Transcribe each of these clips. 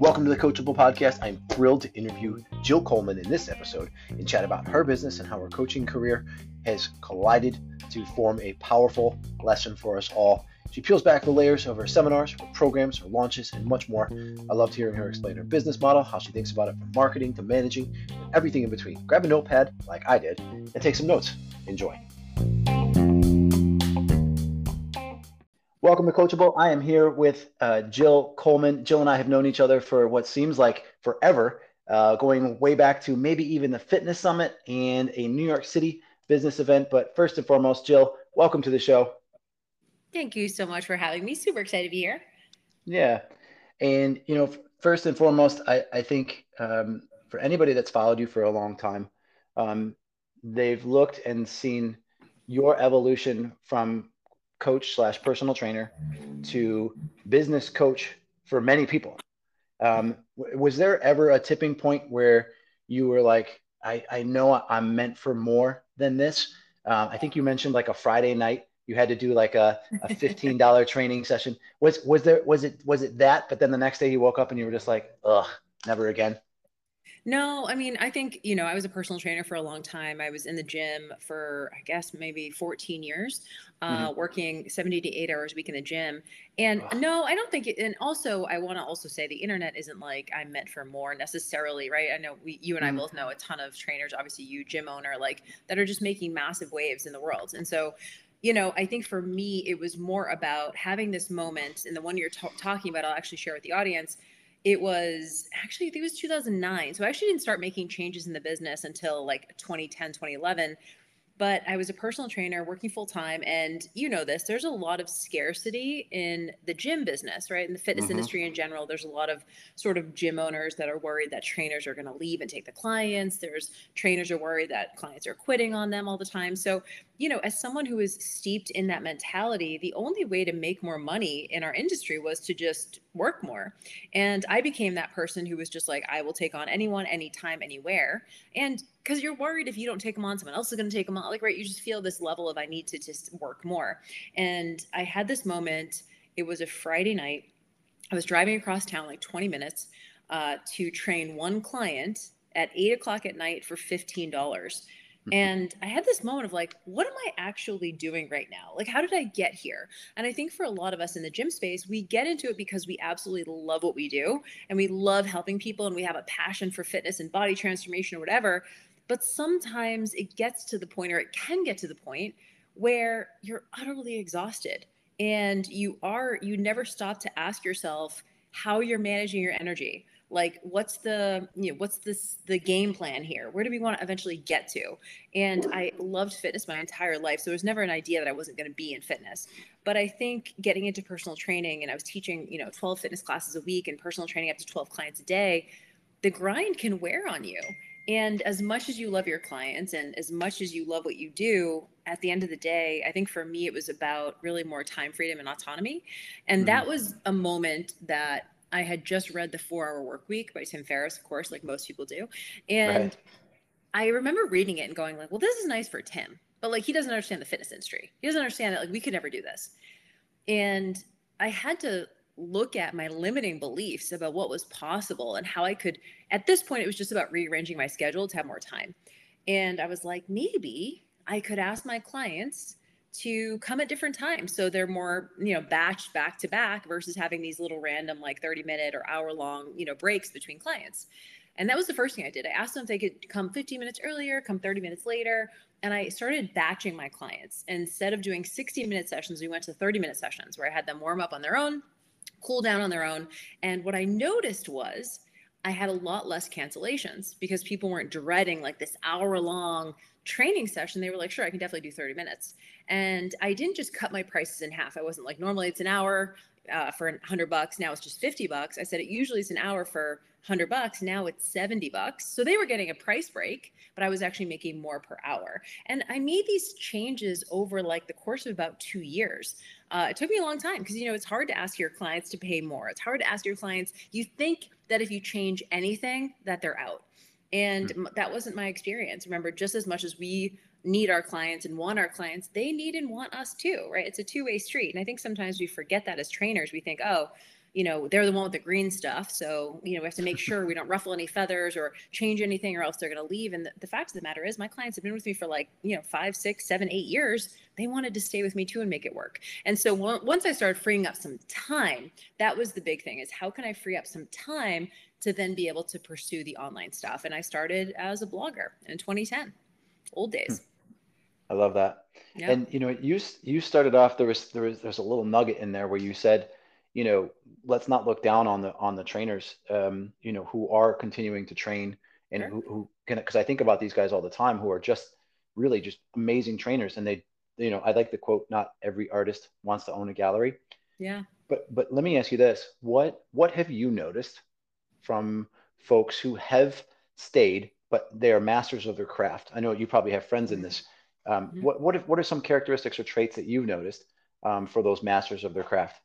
Welcome to the Coachable Podcast. I'm thrilled to interview Jill Coleman in this episode and chat about her business and how her coaching career has collided to form a powerful lesson for us all. She peels back the layers of her seminars, her programs, her launches, and much more. I loved hearing her explain her business model, how she thinks about it from marketing to managing, and everything in between. Grab a notepad, like I did, and take some notes. Enjoy. Welcome to Coachable. I am here with uh, Jill Coleman. Jill and I have known each other for what seems like forever, uh, going way back to maybe even the Fitness Summit and a New York City business event. But first and foremost, Jill, welcome to the show. Thank you so much for having me. Super excited to be here. Yeah. And, you know, first and foremost, I, I think um, for anybody that's followed you for a long time, um, they've looked and seen your evolution from coach slash personal trainer to business coach for many people. Um, was there ever a tipping point where you were like, I, I know I'm meant for more than this? Uh, I think you mentioned like a Friday night you had to do like a, a $15 training session. Was, was there, was it, was it that, but then the next day you woke up and you were just like, ugh, never again. No, I mean, I think, you know, I was a personal trainer for a long time. I was in the gym for, I guess, maybe 14 years, uh, mm-hmm. working 70 to eight hours a week in the gym. And Ugh. no, I don't think it, and also, I want to also say the internet isn't like I'm meant for more necessarily, right? I know we, you and mm-hmm. I both know a ton of trainers, obviously, you, gym owner, like that are just making massive waves in the world. And so, you know, I think for me, it was more about having this moment, and the one you're t- talking about, I'll actually share with the audience it was actually i think it was 2009 so i actually didn't start making changes in the business until like 2010 2011 but I was a personal trainer working full time. And you know this, there's a lot of scarcity in the gym business, right? In the fitness mm-hmm. industry in general, there's a lot of sort of gym owners that are worried that trainers are going to leave and take the clients. There's trainers are worried that clients are quitting on them all the time. So, you know, as someone who is steeped in that mentality, the only way to make more money in our industry was to just work more. And I became that person who was just like, I will take on anyone, anytime, anywhere. And because you're worried if you don't take them on, someone else is going to take them on. Like, right, you just feel this level of I need to just work more. And I had this moment. It was a Friday night. I was driving across town like 20 minutes uh, to train one client at eight o'clock at night for fifteen dollars. Mm-hmm. And I had this moment of like, what am I actually doing right now? Like, how did I get here? And I think for a lot of us in the gym space, we get into it because we absolutely love what we do and we love helping people and we have a passion for fitness and body transformation or whatever. But sometimes it gets to the point, or it can get to the point, where you're utterly exhausted and you are, you never stop to ask yourself how you're managing your energy. Like what's the you know what's this the game plan here? Where do we want to eventually get to? And i loved fitness my entire life so it was never an idea that i wasn't going to be in fitness. But i think getting into personal training and i was teaching you know 12 fitness classes a week and personal training up to 12 clients a day the grind can wear on you and as much as you love your clients and as much as you love what you do, at the end of the day, I think for me, it was about really more time freedom and autonomy. And mm-hmm. that was a moment that I had just read The Four Hour Work Week by Tim Ferriss, of course, like most people do. And right. I remember reading it and going like, well, this is nice for Tim, but like he doesn't understand the fitness industry. He doesn't understand that like we could never do this. And I had to look at my limiting beliefs about what was possible and how I could, at this point, it was just about rearranging my schedule to have more time. And I was like, maybe I could ask my clients to come at different times. So they're more, you know, batched back to back versus having these little random, like 30 minute or hour long, you know, breaks between clients. And that was the first thing I did. I asked them if they could come 15 minutes earlier, come 30 minutes later. And I started batching my clients. Instead of doing 60 minute sessions, we went to 30 minute sessions where I had them warm up on their own, cool down on their own. And what I noticed was I had a lot less cancellations because people weren't dreading like this hour long training session. They were like, sure, I can definitely do 30 minutes. And I didn't just cut my prices in half. I wasn't like, normally it's an hour uh, for 100 bucks. Now it's just 50 bucks. I said it usually is an hour for 100 bucks. Now it's 70 bucks. So they were getting a price break, but I was actually making more per hour. And I made these changes over like the course of about two years. Uh, it took me a long time because, you know, it's hard to ask your clients to pay more. It's hard to ask your clients, you think that if you change anything, that they're out. And mm-hmm. that wasn't my experience. Remember, just as much as we need our clients and want our clients, they need and want us too, right? It's a two way street. And I think sometimes we forget that as trainers. We think, oh, you know, they're the one with the green stuff. So, you know, we have to make sure we don't ruffle any feathers or change anything or else they're going to leave. And the, the, fact of the matter is, my clients have been with me for like, you know, five, six, seven, eight years. They wanted to stay with me too and make it work. And so once I started freeing up some time, that was the big thing is how can I free up some time to then be able to pursue the online stuff? And I started as a blogger in 2010, old days. I love that. Yep. And you know, you you started off there was there was there's a little nugget in there where you said you know, let's not look down on the on the trainers, um, you know, who are continuing to train and sure. who, who can. Because I think about these guys all the time who are just really just amazing trainers, and they, you know, I like the quote: "Not every artist wants to own a gallery." Yeah. But but let me ask you this: what what have you noticed from folks who have stayed, but they are masters of their craft? I know you probably have friends in this. Um, mm-hmm. What what if, what are some characteristics or traits that you've noticed um, for those masters of their craft?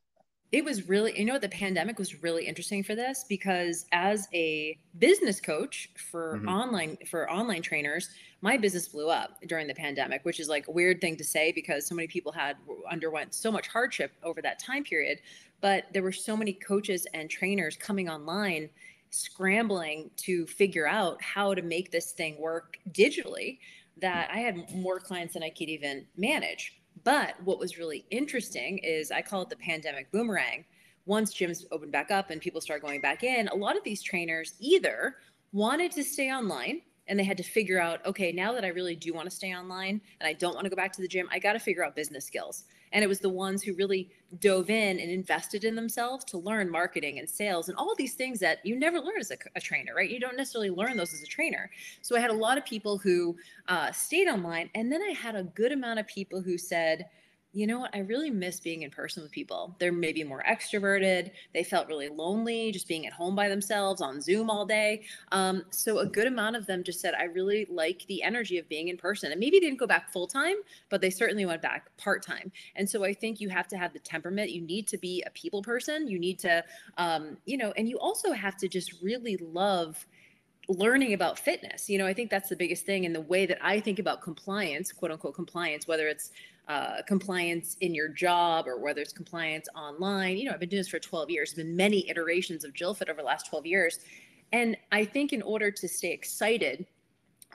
it was really you know the pandemic was really interesting for this because as a business coach for mm-hmm. online for online trainers my business blew up during the pandemic which is like a weird thing to say because so many people had underwent so much hardship over that time period but there were so many coaches and trainers coming online scrambling to figure out how to make this thing work digitally that i had more clients than i could even manage but what was really interesting is I call it the pandemic boomerang. Once gyms opened back up and people started going back in, a lot of these trainers either wanted to stay online and they had to figure out okay now that i really do want to stay online and i don't want to go back to the gym i got to figure out business skills and it was the ones who really dove in and invested in themselves to learn marketing and sales and all these things that you never learn as a, a trainer, right? You don't necessarily learn those as a trainer. So I had a lot of people who uh, stayed online. And then I had a good amount of people who said, you know what? I really miss being in person with people. They're maybe more extroverted. They felt really lonely just being at home by themselves on Zoom all day. Um, so a good amount of them just said, I really like the energy of being in person. And maybe they didn't go back full time, but they certainly went back part time. And so I think you have to have the temperament. You need to be a people person. You need to, um, you know, and you also have to just really love learning about fitness. You know, I think that's the biggest thing. And the way that I think about compliance, quote unquote compliance, whether it's uh, compliance in your job or whether it's compliance online. You know, I've been doing this for 12 years. There's been many iterations of JillFit over the last 12 years. And I think in order to stay excited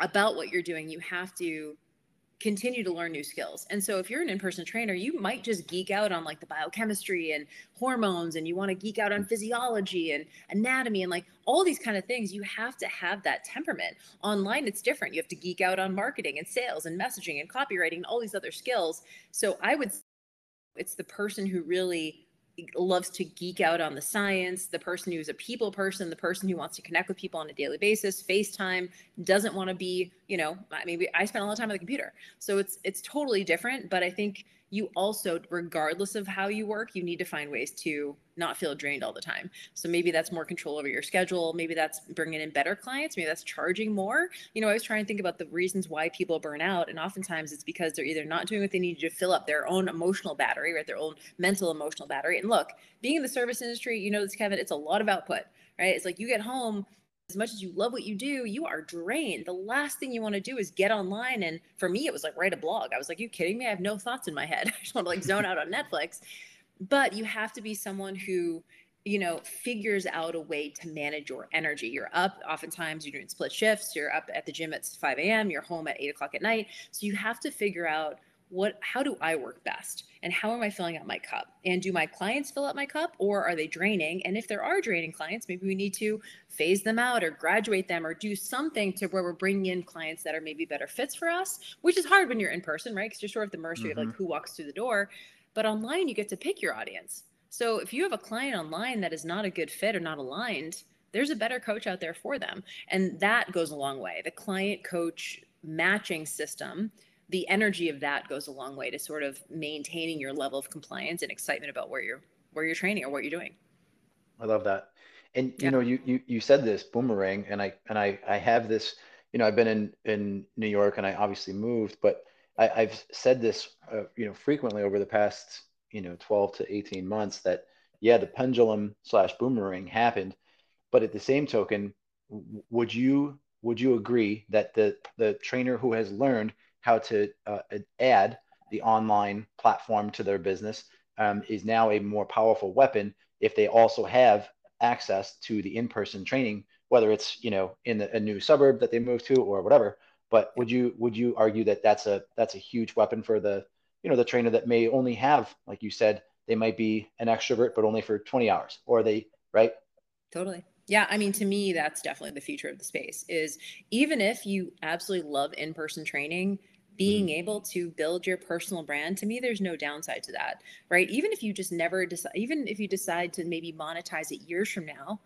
about what you're doing, you have to continue to learn new skills. And so if you're an in-person trainer, you might just geek out on like the biochemistry and hormones and you want to geek out on physiology and anatomy and like all these kind of things. You have to have that temperament. Online it's different. You have to geek out on marketing and sales and messaging and copywriting and all these other skills. So I would it's the person who really loves to geek out on the science, the person who's a people person, the person who wants to connect with people on a daily basis, FaceTime, doesn't want to be, you know, I mean, I spend a lot of time on the computer. So it's it's totally different, but I think you also regardless of how you work you need to find ways to not feel drained all the time. So maybe that's more control over your schedule. Maybe that's bringing in better clients. Maybe that's charging more. You know i was trying to think about the reasons why people burn out and oftentimes it's because they're either not doing what they need to fill up their own emotional battery right their own mental emotional battery. And look being in the service industry you know this kevin it's a lot of output right? It's like you get home as much as you love what you do, you are drained. The last thing you want to do is get online. And for me, it was like write a blog. I was like, you kidding me? I have no thoughts in my head. I just want to like zone out on Netflix. But you have to be someone who, you know, figures out a way to manage your energy. You're up, oftentimes you're doing split shifts, you're up at the gym at 5 a.m., you're home at 8 o'clock at night. So you have to figure out what how do i work best? And how am i filling up my cup? And do my clients fill up my cup or are they draining? And if there are draining clients maybe we need to phase them out or graduate them or do something to where we're bringing in clients that are maybe better fits for us which is hard when you're in person right? Because you're sort of the mercy mm-hmm. of like mm-hmm. who walks through the door. But online you get to pick your audience. So if you have a client online that is not a good fit or not aligned there's a better coach out there for them. And that goes a long way. The client coach matching system the energy of that goes a long way to sort of maintaining your level of compliance and excitement about where you're where you're training or what you're doing. I love that. And you know, you, you you said this boomerang, and I and I I have this. You know, I've been in in New York, and I obviously moved, but I, I've said this, uh, you know, frequently over the past you know 12 to 18 months that yeah, the pendulum slash boomerang happened, but at the same token, would you would you agree that the the trainer who has learned how to uh, add the online platform to their business um, is now a more powerful weapon if they also have access to the in-person training whether it's you know in the, a new suburb that they move to or whatever. But would you would you argue that that's a that's a huge weapon for the you know the trainer that may only have like you said they might be an extrovert but only for 20 hours? Or they right? Totally. Yeah i mean to me that's definitely the future of the space is even if you absolutely love in-person training being mm-hmm. able to build your personal brand to me there's no downside to that right even if you just never decide even if you decide to maybe monetize it years from now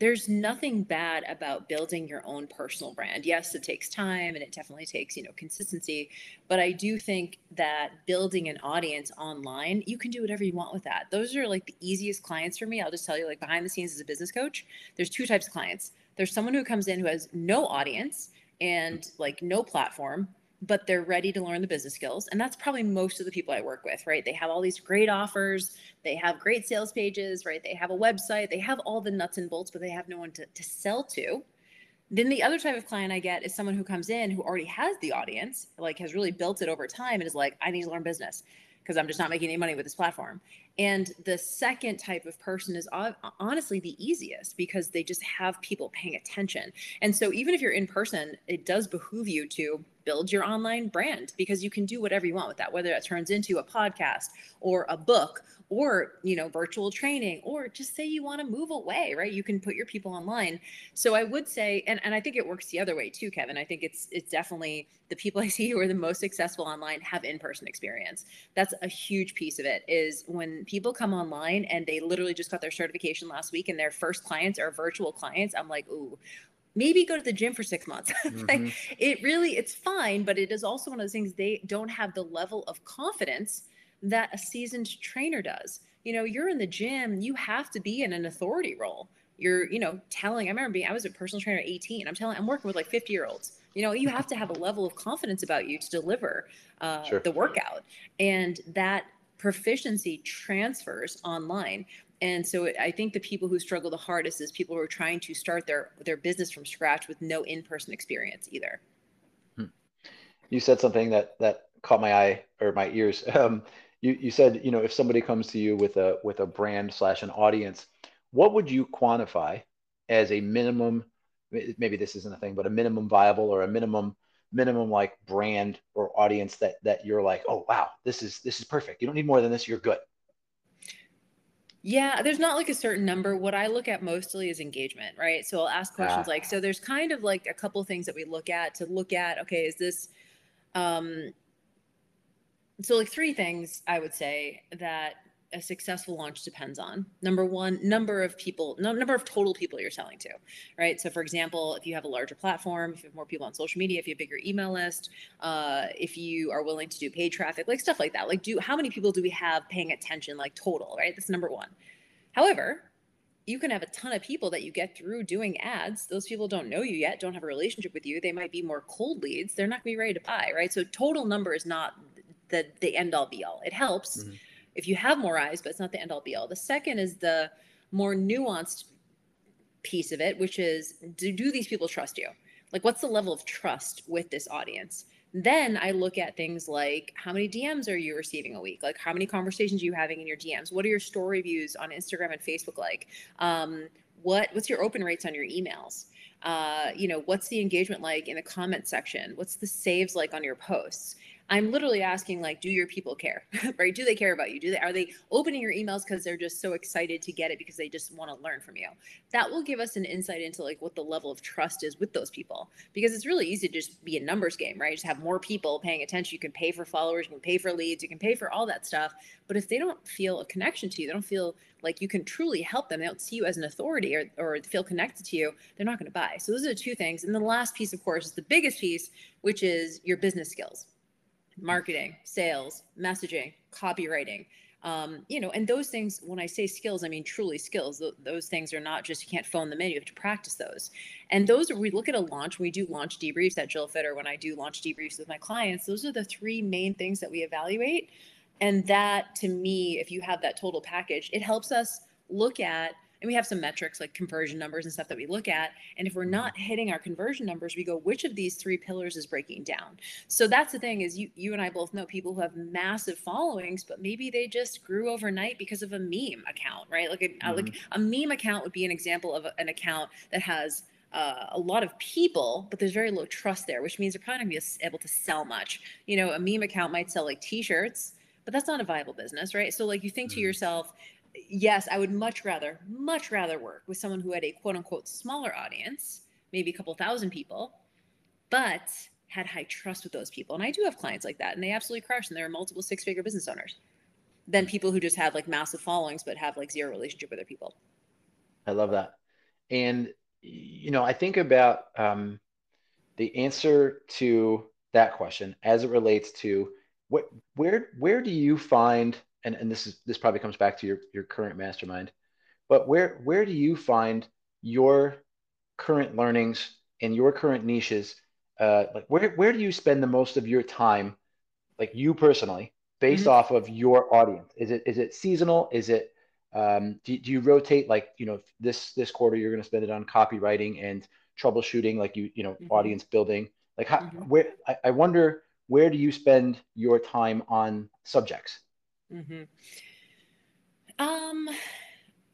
there's nothing bad about building your own personal brand. Yes, it takes time and it definitely takes, you know, consistency, but I do think that building an audience online, you can do whatever you want with that. Those are like the easiest clients for me. I'll just tell you like behind the scenes as a business coach, there's two types of clients. There's someone who comes in who has no audience and like no platform but they're ready to learn the business skills. And that's probably most of the people I work with, right? They have all these great offers, they have great sales pages, right? They have a website, they have all the nuts and bolts, but they have no one to, to sell to. Then the other type of client I get is someone who comes in who already has the audience, like has really built it over time and is like, I need to learn business because I'm just not making any money with this platform. And the second type of person is honestly the easiest because they just have people paying attention. And so even if you're in person, it does behoove you to build your online brand because you can do whatever you want with that, whether that turns into a podcast or a book or you know virtual training or just say you want to move away right? You can put your people online. So i would say and, and i think it works the other way too kevin. I think it's it's definitely the people i see who are the most successful online have in-person experience. That's a huge piece of it is when people come online and they literally just got their certification last week and their first clients are virtual clients i'm like ooh maybe go to the gym for six months. Mm-hmm. like, it really it's fine but it is also one of those things they don't have the level of confidence that a seasoned trainer does. You know you're in the gym you have to be in an authority role. You're you know telling i remember being i was a personal trainer at 18 i'm telling i'm working with like 50 year olds you know you have to have a level of confidence about you to deliver uh, sure. the workout. And that proficiency transfers online and so I think the people who struggle the hardest is people who are trying to start their their business from scratch with no in-person experience either. Hmm. You said something that that caught my eye or my ears. Um, you you said you know if somebody comes to you with a with a brand slash an audience, what would you quantify as a minimum? Maybe this isn't a thing, but a minimum viable or a minimum minimum like brand or audience that that you're like, oh wow, this is this is perfect. You don't need more than this. You're good. Yeah, there's not like a certain number. What I look at mostly is engagement, right? So I'll ask questions like, so there's kind of like a couple things that we look at to look at, okay, is this, um, so like three things I would say that a successful launch depends on number one number of people number of total people you're selling to right so for example if you have a larger platform if you have more people on social media if you have a bigger email list uh, if you are willing to do paid traffic like stuff like that like do how many people do we have paying attention like total right that's number one however you can have a ton of people that you get through doing ads. Those people don't know you yet, don't have a relationship with you. They might be more cold leads. They're not going to be ready to buy, right? So total number is not the the end all be all. It helps, mm-hmm if you have more eyes, but it's not the end all be all. The second is the more nuanced piece of it, which is do, do these people trust you? Like, what's the level of trust with this audience? Then I look at things like how many DMs are you receiving a week? Like, how many conversations are you having in your DMs? What are your story views on Instagram and Facebook like? Um, what what's your open rates on your emails? Uh, you know, what's the engagement like in the comment section? What's the saves like on your posts? I'm literally asking like, do your people care? right? Do they care about you? Do they are they opening your emails because they're just so excited to get it because they just want to learn from you? That will give us an insight into like what the level of trust is with those people. Because it's really easy to just be a numbers game, right? Just have more people paying attention. You can pay for followers, you can pay for leads, you can pay for all that stuff. But if they don't feel a connection to you, they don't feel like you can truly help them, they don't see you as an authority or, or feel connected to you, they're not going to buy. So those are the two things. And the last piece, of course, is the biggest piece, which is your business skills marketing, sales, messaging, copywriting. Um, you know, and those things, when I say skills, I mean truly skills. Th- those things are not just you can't phone them in, you have to practice those. And those we look at a launch, we do launch debriefs at Jill Fitter when I do launch debriefs with my clients. Those are the three main things that we evaluate. And that to me, if you have that total package, it helps us look at and we have some metrics like conversion numbers and stuff that we look at. And if we're mm-hmm. not hitting our conversion numbers, we go, which of these three pillars is breaking down? So that's the thing is you you and I both know people who have massive followings, but maybe they just grew overnight because of a meme account, right? Like a, mm-hmm. like a meme account would be an example of an account that has uh, a lot of people, but there's very low trust there, which means they're probably not going to be able to sell much. You know, a meme account might sell like T-shirts, but that's not a viable business, right? So like you think to mm-hmm. yourself, yes, I would much rather, much rather work with someone who had a quote unquote smaller audience, maybe a couple thousand people, but had high trust with those people. And I do have clients like that, and they absolutely crush, and there are multiple six-figure business owners. Than people who just have like massive followings but have like zero relationship with their people. I love that. And you know, I think about um, the answer to that question as it relates to what, where, where do you find, and, and this is, this probably comes back to your, your current mastermind, but where, where do you find your current learnings and your current niches? Uh, like where, where do you spend the most of your time, like you personally, based mm-hmm. off of your audience? Is it, is it seasonal? Is it, um, do, do you rotate like you know this this quarter you're going to spend it on copywriting and troubleshooting like you you know mm-hmm. audience building like how mm-hmm. where I, I, wonder where do you spend your time on subjects mm-hmm. um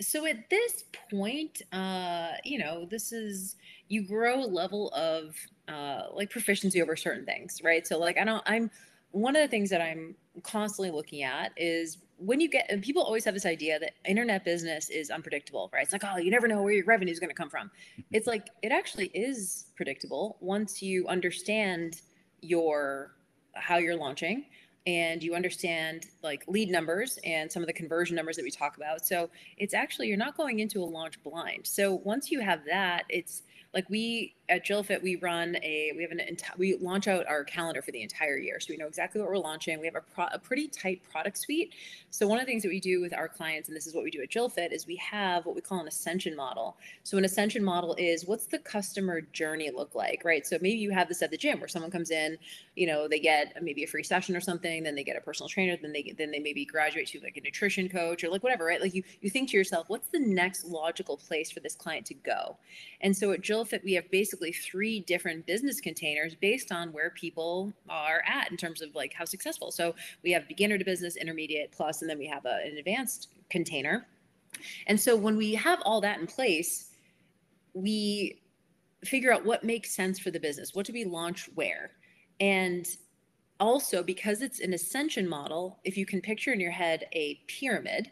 so at this point uh you know this is you grow a level of uh like proficiency over certain things right? So like i don't i'm one of the things that i'm constantly looking at is when you get and people always have this idea that internet business is unpredictable right? It's like oh you never know where your revenue is going to come from. It's like it actually is predictable once you understand your how you're launching and you understand like lead numbers and some of the conversion numbers that we talk about. So it's actually you're not going into a launch blind. So once you have that it's like we at JillFit, we run a we have an entire we launch out our calendar for the entire year, so we know exactly what we're launching. We have a, pro, a pretty tight product suite. So one of the things that we do with our clients, and this is what we do at JillFit, is we have what we call an ascension model. So an ascension model is what's the customer journey look like, right? So maybe you have this at the gym where someone comes in, you know, they get maybe a free session or something, then they get a personal trainer, then they then they maybe graduate to like a nutrition coach or like whatever, right? Like you you think to yourself, what's the next logical place for this client to go? And so at JillFit, we have basically three different business containers based on where people are at in terms of like how successful. So we have beginner to business, intermediate, plus, and then we have a, an advanced container. And so when we have all that in place, we figure out what makes sense for the business, what do we launch where. And also, because it's an ascension model, if you can picture in your head a pyramid,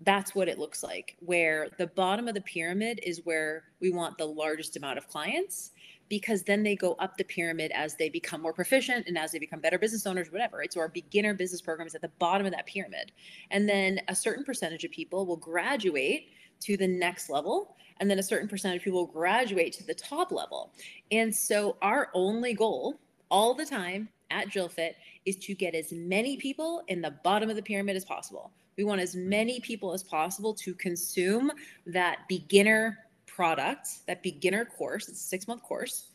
that's what it looks like, where the bottom of the pyramid is where we want the largest amount of clients because then they go up the pyramid as they become more proficient and as they become better business owners, whatever. So our beginner business program is at the bottom of that pyramid. And then a certain percentage of people will graduate to the next level. And then a certain percentage of people will graduate to the top level. And so our only goal all the time at JillFit is to get as many people in the bottom of the pyramid as possible. We want as many people as possible to consume that beginner product, that beginner course. It's a six month course.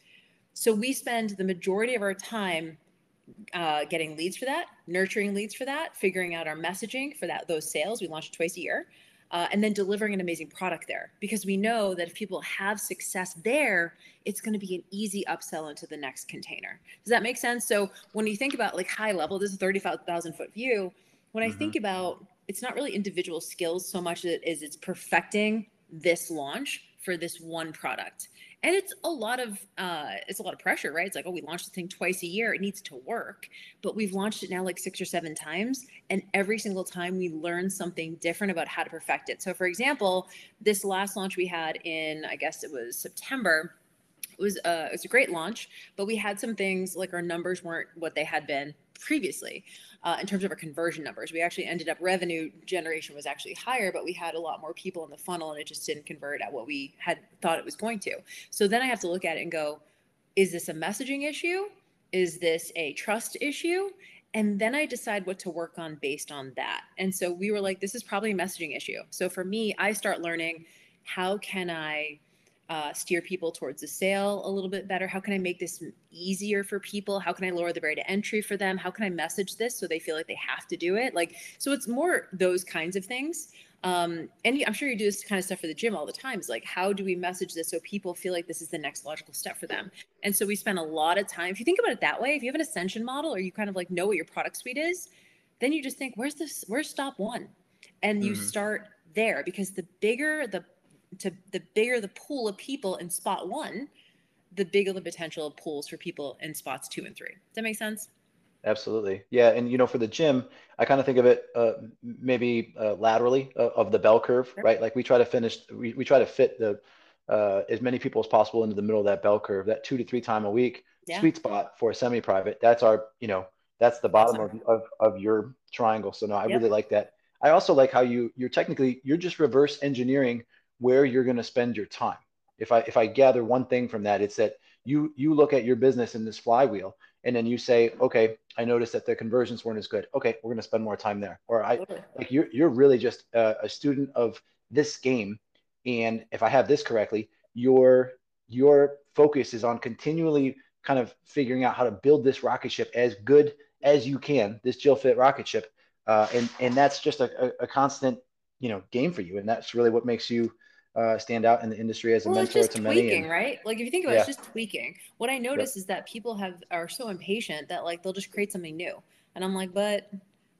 So we spend the majority of our time uh, getting leads for that, nurturing leads for that, figuring out our messaging for that those sales. We launch twice a year, uh, and then delivering an amazing product there because we know that if people have success there, it's going to be an easy upsell into the next container. Does that make sense? So when you think about like high level, this is a thirty-five thousand foot view. When mm-hmm. I think about, it's not really individual skills so much as it is it's perfecting this launch for this one product. And it's a lot of uh, it's a lot of pressure right? It's like oh we launched the thing twice a year it needs to work. But we've launched it now like six or seven times and every single time we learn something different about how to perfect it. So for example this last launch we had in i guess it was september it was uh, it was a great launch but we had some things like our numbers weren't what they had been previously uh, in terms of our conversion numbers. We actually ended up revenue generation was actually higher, but we had a lot more people in the funnel and it just didn't convert at what we had thought it was going to. So then I have to look at it and go, is this a messaging issue? Is this a trust issue? And then I decide what to work on based on that. And so we were like, this is probably a messaging issue. So for me, I start learning how can I uh, steer people towards the sale a little bit better? How can I make this easier for people? How can I lower the barrier to entry for them? How can I message this so they feel like they have to do it? Like, so it's more those kinds of things. Um, and I'm sure you do this kind of stuff for the gym all the time. Is like, how do we message this so people feel like this is the next logical step for them? And so we spend a lot of time. If you think about it that way, if you have an ascension model or you kind of like know what your product suite is, then you just think, where's this? Where's stop one? And you mm-hmm. start there because the bigger the to the bigger the pool of people in spot one, the bigger the potential of pools for people in spots two and three. Does that make sense? Absolutely. Yeah. And, you know, for the gym, I kind of think of it uh, maybe uh, laterally uh, of the bell curve, sure. right? Like we try to finish, we, we try to fit the uh, as many people as possible into the middle of that bell curve, that two to three time a week yeah. sweet spot for a semi-private. That's our, you know, that's the bottom of, of, of your triangle. So no, I yep. really like that. I also like how you, you're technically, you're just reverse engineering where you're going to spend your time. If I, if I gather one thing from that, it's that you, you look at your business in this flywheel and then you say, okay, I noticed that the conversions weren't as good. Okay, we're going to spend more time there. Or I like you're you're really just a, a, student of this game, and if I have this correctly, your your focus is on continually kind of figuring out how to build this rocket ship as good as you can, this JillFit rocket ship, uh, and and that's just a, a, a constant you know game for you, and that's really what makes you uh, stand out in the industry as a well, mentor it's just to tweaking, many. And, right? Like if you think about yeah. it, it's just tweaking. What I notice yep. is that people have are so impatient that like they'll just create something new. And I'm like, but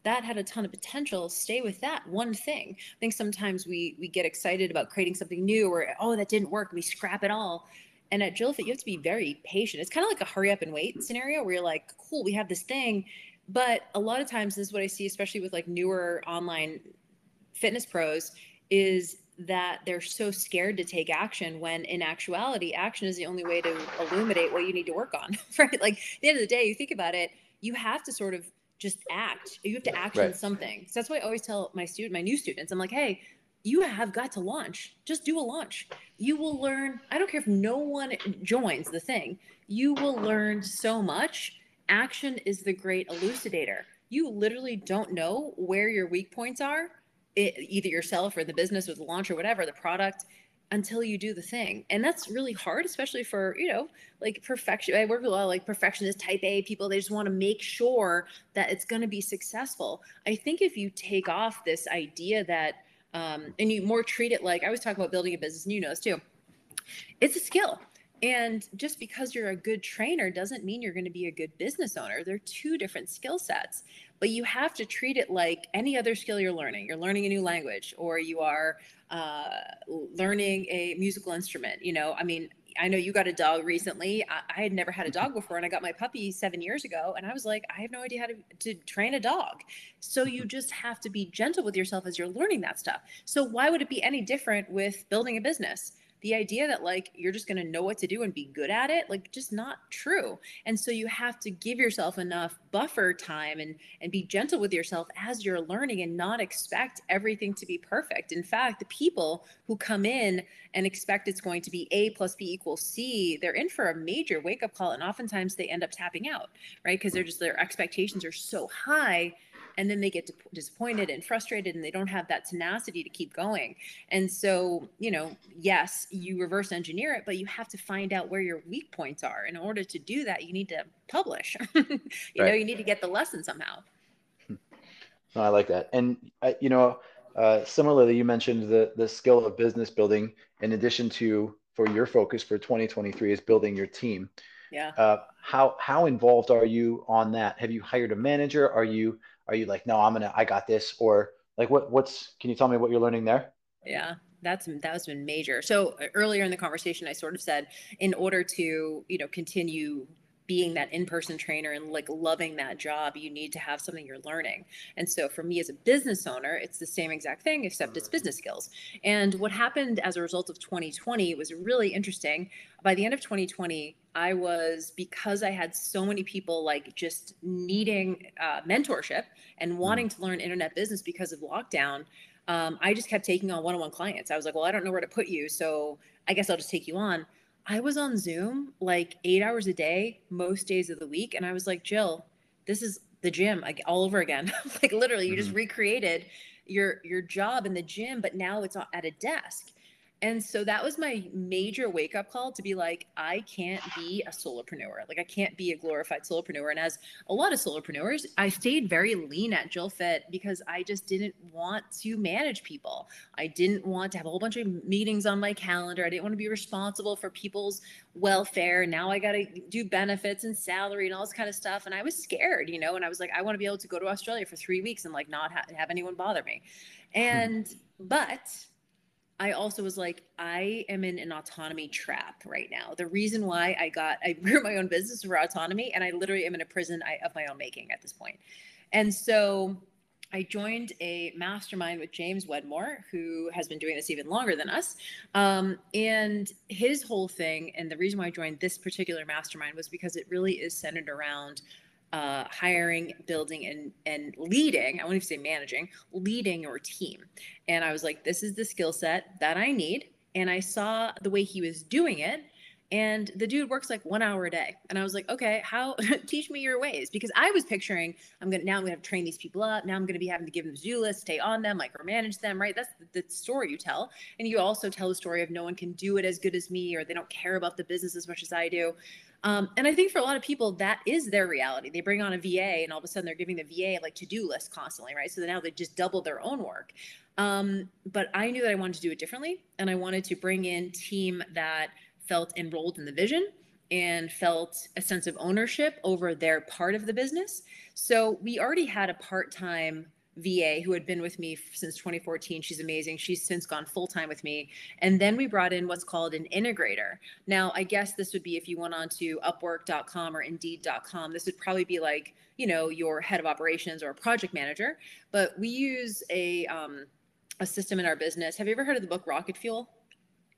that had a ton of potential. Stay with that one thing. I think sometimes we we get excited about creating something new or oh that didn't work, we scrap it all. And at JillFit, you have to be very patient. It's kind of like a hurry up and wait scenario where you're like, cool, we have this thing. But a lot of times this is what I see, especially with like newer online fitness pros, is that they're so scared to take action when in actuality action is the only way to illuminate what you need to work on right? Like at the end of the day you think about it you have to sort of just act. You have to action right. something. So that's why i always tell my student my new students i'm like hey you have got to launch. Just do a launch. You will learn i don't care if no one joins the thing you will learn so much. Action is the great elucidator. You literally don't know where your weak points are it, either yourself or the business or the launch or whatever the product until you do the thing. And that's really hard especially for you know like perfection i work with a lot of like perfectionist type a people. They just want to make sure that it's going to be successful. I think if you take off this idea that um, and you more treat it like i was talking about building a business and you know this too. It's a skill and just because you're a good trainer doesn't mean you're going to be a good business owner. They're two different skill sets, but you have to treat it like any other skill you're learning. You're learning a new language or you are uh, learning a musical instrument. You know, I mean, I know you got a dog recently. I, I, had never had a dog before, and I got my puppy seven years ago. And I was like, I have no idea how to, to train a dog. So you just have to be gentle with yourself as you're learning that stuff. So why would it be any different with building a business? The idea that like you're just going to know what to do and be good at it like just not true. And so you have to give yourself enough buffer time and and be gentle with yourself as you're learning and not expect everything to be perfect. In fact the people who come in and expect it's going to be a plus b equals c they're in for a major wake up call and oftentimes they end up tapping out right? Because they're just their expectations are so high and then they get disappointed and frustrated and they don't have that tenacity to keep going. And so you know yes you reverse engineer it but you have to find out where your weak points are. In order to do that you need to publish. You right. know you need to get the lesson somehow. No, i like that. And uh, you know uh, similarly you mentioned the the skill of business building in addition to for your focus for 2023 is building your team. Yeah. Uh, how how involved are you on that? Have you hired a manager? Are you are you like no i'm gonna i got this or like what what's can you tell me what you're learning there? Yeah that's that's been major. So uh, earlier in the conversation i sort of said in order to you know continue being that in-person trainer and like loving that job you need to have something you're learning. And so for me as a business owner it's the same exact thing except it's business skills. And what happened as a result of 2020 was really interesting. By the end of 2020 i was because i had so many people like just needing uh, mentorship and mm. wanting to learn internet business because of lockdown um, i just kept taking on one-on-one clients. I was like well i don't know where to put you so i guess i'll just take you on I was on Zoom like eight hours a day, most days of the week. And I was like, Jill, this is the gym like all over again. like literally, you mm-hmm. just recreated your your job in the gym, but now it's at a desk. And so that was my major wake up call to be like, I can't be a solopreneur. Like I can't be a glorified solopreneur. And as a lot of solopreneurs, I stayed very lean at JillFit because I just didn't want to manage people. I didn't want to have a whole bunch of meetings on my calendar. I didn't want to be responsible for people's welfare. Now I got to do benefits and salary and all this kind of stuff. And I was scared, you know, and I was like, I want to be able to go to Australia for three weeks and like not ha- have anyone bother me. Hmm. And, but I also was like, I am in an autonomy trap right now. The reason why I got, I grew my own business for autonomy, and I literally am in a prison of my own making at this point. And so I joined a mastermind with James Wedmore, who has been doing this even longer than us. Um, and his whole thing, and the reason why I joined this particular mastermind was because it really is centered around uh, hiring, building, and and leading. I won't even say managing, leading your team. And I was like, this is the skill set that I need. And I saw the way he was doing it. And the dude works like one hour a day. And I was like, okay, how teach me your ways? Because I was picturing I'm gonna now I'm gonna train these people up. Now I'm gonna be having to give them to-do lists, stay on them, micromanage them, right? That's the, the story you tell. And you also tell the story of no one can do it as good as me, or they don't care about the business as much as I do. Um, and I think for a lot of people, that is their reality. They bring on a VA and all of a sudden they're giving the VA like to do list constantly, right? So now they just double their own work. Um, but I knew that I wanted to do it differently. And I wanted to bring in team that felt enrolled in the vision and felt a sense of ownership over their part of the business. So we already had a part time VA who had been with me since 2014. She's amazing. She's since gone full time with me. And then we brought in what's called an integrator. Now, I guess this would be if you went on to upwork.com or indeed.com, this would probably be like, you know, your head of operations or a project manager. But we use a, um, a system in our business. Have you ever heard of the book Rocket Fuel?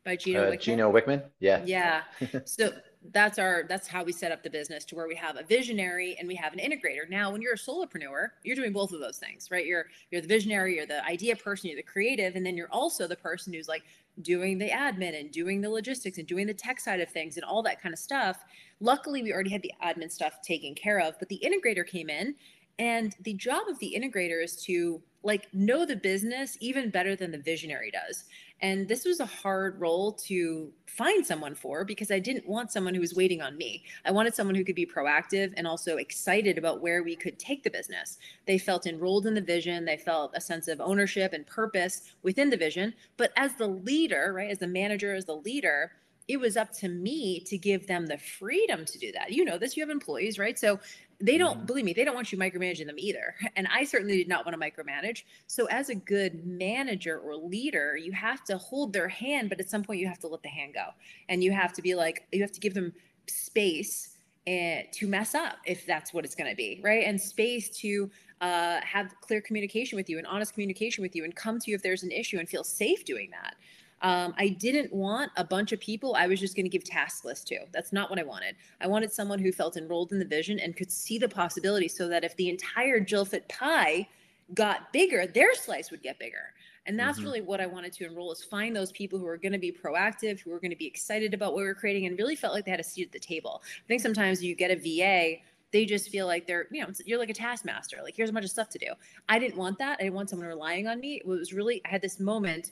by Gino uh, Wickman. Gino Wickman, yeah. Yeah. so that's our that's how we set up the business to where we have a visionary and we have an integrator. Now when you're a solopreneur you're doing both of those things right? You're you're the visionary you're the idea person you're the creative and then you're also the person who's like doing the admin and doing the logistics and doing the tech side of things and all that kind of stuff. Luckily we already had the admin stuff taken care of but the integrator came in and the job of the integrator is to like know the business even better than the visionary does. And this was a hard role to find someone for because I didn't want someone who was waiting on me. I wanted someone who could be proactive and also excited about where we could take the business. They felt enrolled in the vision, they felt a sense of ownership and purpose within the vision. But as the leader, right, as the manager, as the leader, it was up to me to give them the freedom to do that. You know this, you have employees, right? So they don't mm-hmm. believe me they don't want you micromanaging them either and i certainly did not want to micromanage. So as a good manager or leader you have to hold their hand but at some point you have to let the hand go and you have to be like you have to give them space and, eh, to mess up if that's what it's going to be right? And space to uh, have clear communication with you and honest communication with you and come to you if there's an issue and feel safe doing that um, I didn't want a bunch of people I was just going to give task lists to. That's not what I wanted. I wanted someone who felt enrolled in the vision and could see the possibility so that if the entire JillFit pie got bigger, their slice would get bigger. And that's mm-hmm. really what I wanted to enroll is find those people who are going to be proactive, who are going to be excited about what we're creating and really felt like they had a seat at the table. I think sometimes you get a VA they just feel like they're, you know, you're like a taskmaster. Like, here's a bunch of stuff to do. I didn't want that. I didn't want someone relying on me. It was really, I had this moment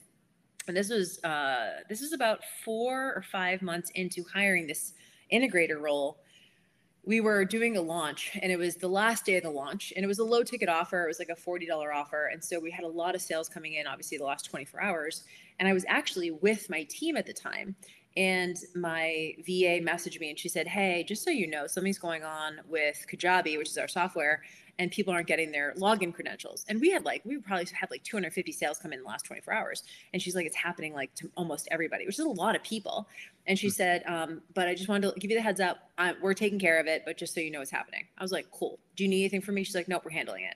and this was uh, this was about four or five months into hiring this integrator role we were doing a launch and it was the last day of the launch and it was a low ticket offer. It was like a $40 offer and so we had a lot of sales coming in obviously the last 24 hours. And i was actually with my team at the time and my va messaged me and she said hey just so you know something's going on with kajabi which is our software and people aren't getting their login credentials. And we had like, we probably had like 250 sales come in, in the last 24 hours. And she's like, it's happening like to almost everybody, which is a lot of people. And she hmm. said, um, but I just wanted to give you the heads up. I, we're taking care of it, but just so you know what's happening. I was like, cool. Do you need anything from me? She's like, nope, we're handling it.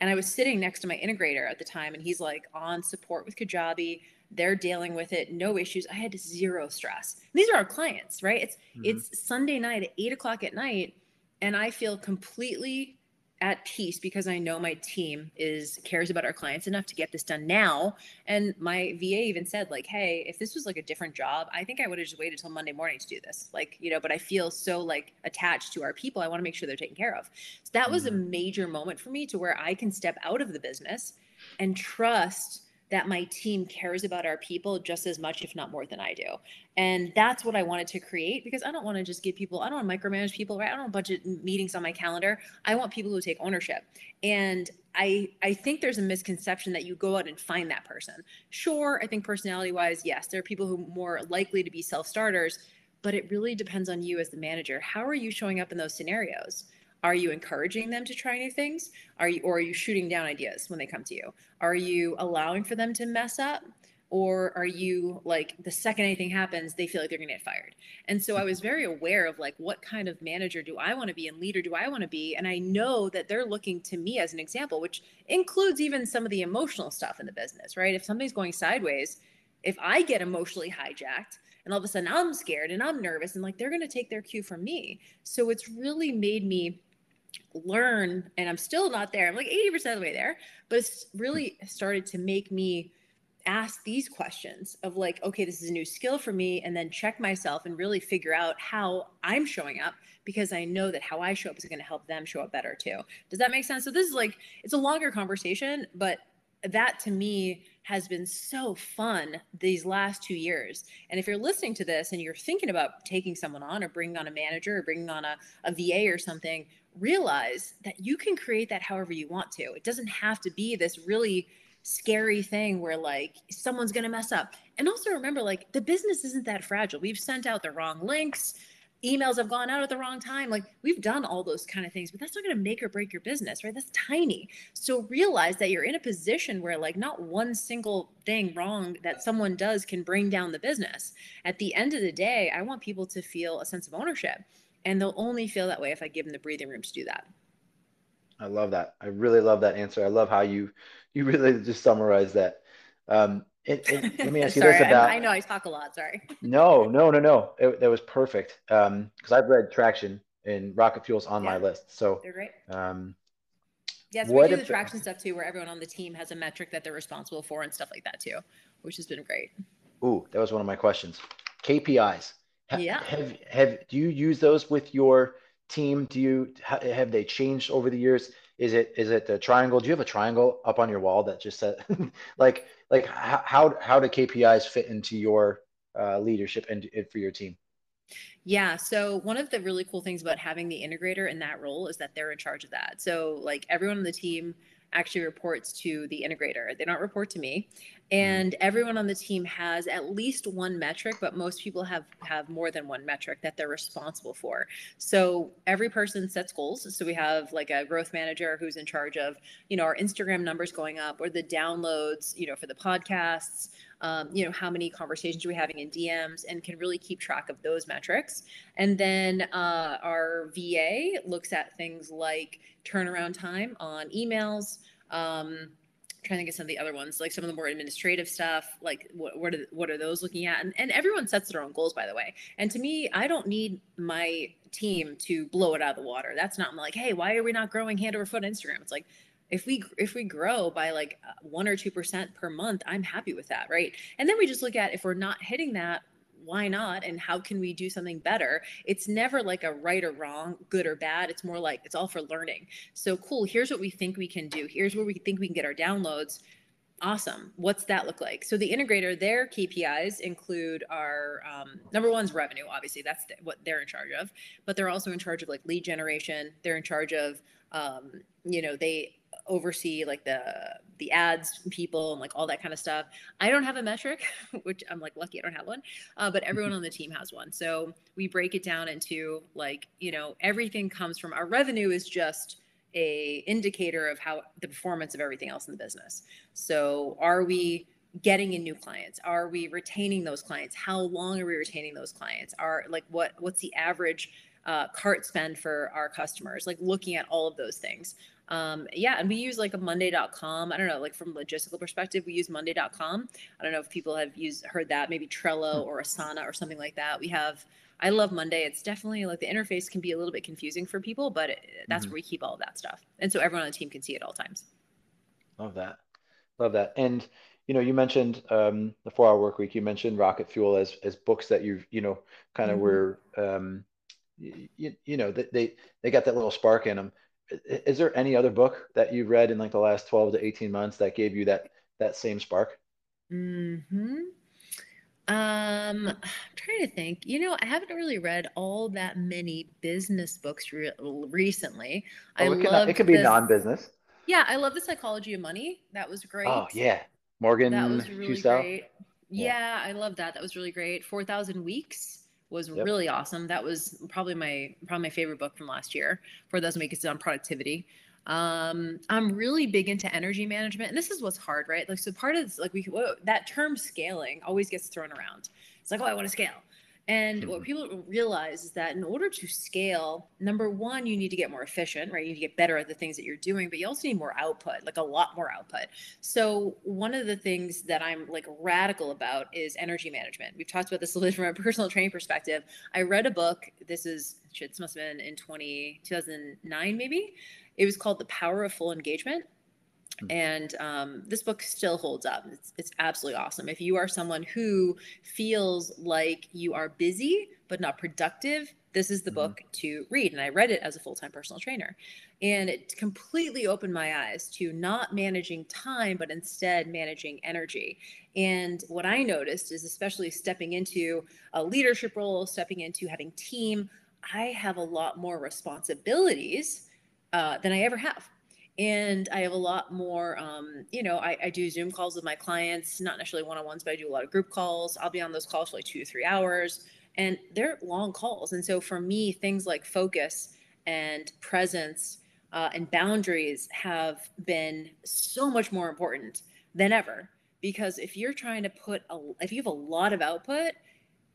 And I was sitting next to my integrator at the time, and he's like on support with Kajabi. They're dealing with it, no issues. I had zero stress. These are our clients, right? It's mm-hmm. it's Sunday night at eight o'clock at night, and I feel completely at peace because I know my team is cares about our clients enough to get this done now. And my VA even said, like, hey, if this was like a different job, I think I would have just waited till Monday morning to do this. Like, you know, but I feel so like attached to our people. I want to make sure they're taken care of. So that was a mm-hmm. major moment for me to where I can step out of the business and trust that my team cares about our people just as much, if not more than I do. And that's what I wanted to create because I don't want to just give people, I don't want to micromanage people, right? I don't want budget meetings on my calendar. I want people who take ownership. And I I think there's a misconception that you go out and find that person. Sure, I think personality wise, yes, there are people who are more likely to be self-starters, but it really depends on you as the manager. How are you showing up in those scenarios? Are you encouraging them to try new things? Are you or are you shooting down ideas when they come to you? Are you allowing for them to mess up? Or are you like the second anything happens, they feel like they're gonna get fired? And so I was very aware of like what kind of manager do I want to be and leader do I want to be? And I know that they're looking to me as an example, which includes even some of the emotional stuff in the business, right? If something's going sideways, if I get emotionally hijacked, and all of a sudden I'm scared and I'm nervous and like they're going to take their cue from me. So it's really made me learn and i'm still not there. I'm like 80% of the way there but it's really started to make me ask these questions of like okay this is a new skill for me and then check myself and really figure out how i'm showing up because i know that how i show up is going to help them show up better too. Does that make sense? So this is like it's a longer conversation but that to me has been so fun these last two years. And if you're listening to this and you're thinking about taking someone on or bringing on a manager or bringing on a, a VA or something, realize that you can create that however you want to. It doesn't have to be this really scary thing where like someone's going to mess up. And also remember like the business isn't that fragile. We've sent out the wrong links emails have gone out at the wrong time. Like we've done all those kind of things, but that's not going to make or break your business, right? That's tiny. So realize that you're in a position where like not one single thing wrong that someone does can bring down the business. At the end of the day, I want people to feel a sense of ownership. And they'll only feel that way if I give them the breathing room to do that. I love that. I really love that answer. I love how you you really just summarize that. Um, it, it, let me ask you sorry, this about. I know I talk a lot. Sorry. no, no, no, no. It, that was perfect. Um, because I've read Traction and Rocket Fuel's on yeah. my list. So they're great. Um, yes, yeah, so we do the traction stuff too, where everyone on the team has a metric that they're responsible for and stuff like that too, which has been great. Ooh, that was one of my questions. KPIs. Yeah. Have have do you use those with your team? Do you have they changed over the years? Is it is it the triangle? Do you have a triangle up on your wall that just said like like how how do KPIs fit into your uh, leadership and, and for your team? Yeah. So one of the really cool things about having the integrator in that role is that they're in charge of that. So like everyone on the team actually reports to the integrator. They don't report to me. Mm-hmm. And everyone on the team has at least one metric, but most people have have more than one metric that they're responsible for. So every person sets goals. So we have like a growth manager who's in charge of, you know, our Instagram numbers going up or the downloads, you know, for the podcasts, um, you know, how many conversations are we having in DMs and can really keep track of those metrics. And then uh, our VA looks at things like turnaround time on emails. Um, trying to get some of the other ones, like some of the more administrative stuff, like what what are, what are those looking at? And, and everyone sets their own goals, by the way. And to me, I don't need my team to blow it out of the water. That's not like, hey, why are we not growing hand over foot on Instagram? It's like, if we if we grow by like uh, one or two percent per month i'm happy with that right? And then we just look at if we're not hitting that why not? And how can we do something better? It's never like a right or wrong good or bad. It's more like it's all for learning. So cool here's what we think we can do. Here's where we think we can get our downloads. Awesome. What's that look like? So the integrator their kpis include our um, number one's revenue obviously. That's what they're in charge of. But they're also in charge of like lead generation. They're in charge of um, you know they oversee like the the ads people and like all that kind of stuff. I don't have a metric, which I'm like lucky I don't have one, uh, but everyone mm-hmm. on the team has one. So we break it down into like you know everything comes from our revenue is just a indicator of how the performance of everything else in the business. So are we getting in new clients are we retaining those clients how long are we retaining those clients are like what what's the average uh, cart spend for our customers like looking at all of those things um, yeah, and we use like a monday.com. I don't know, like from logistical perspective, we use monday.com. I don't know if people have used heard that, maybe Trello hmm. or Asana or something like that. We have I love Monday. It's definitely like the interface can be a little bit confusing for people, but it, that's mm-hmm. where we keep all of that stuff. And so everyone on the team can see it all times. Love that. Love that. And you know, you mentioned um, the four hour work week, you mentioned rocket fuel as, as books that you've, you know, kind of mm-hmm. were, um, you, you know, they, they got that little spark in them is there any other book that you've read in like the last 12 to 18 months that gave you that that same spark? Hmm. Um, I'm trying to think. You know, I haven't really read all that many business books re- recently. Oh, I it, could, it could be non-business. Yeah, I love the psychology of money. That was great. Oh yeah, Morgan. That was really great. Yeah, I love that. That was really great. Four thousand weeks was yep. really awesome. That was probably my probably my favorite book from last year. Four thousand weeks is on productivity. Um, I'm really big into energy management, and this is what's hard, right? Like, so part of this, like we whoa, that term scaling always gets thrown around. It's like, oh, I want to scale. And mm-hmm. what people realize is that in order to scale, number one, you need to get more efficient, right? You need to get better at the things that you're doing, but you also need more output, like a lot more output. So, one of the things that I'm like radical about is energy management. We've talked about this a little bit from a personal training perspective. I read a book, this is, this must have been in 20, 2009, maybe. It was called The Power of Full Engagement. And um, this book still holds up. It's, it's absolutely awesome. If you are someone who feels like you are busy but not productive, this is the mm-hmm. book to read. And I read it as a full time personal trainer. And it completely opened my eyes to not managing time, but instead managing energy. And what I noticed is, especially stepping into a leadership role, stepping into having team, I have a lot more responsibilities uh, than I ever have and I have a lot more. Um, you know, I, I, do Zoom calls with my clients, not necessarily one on ones, but I do a lot of group calls. I'll be on those calls for like two three hours, and they're long calls. And so for me, things like focus and presence uh, and boundaries have been so much more important than ever. Because if you're trying to put a, if you have a lot of output,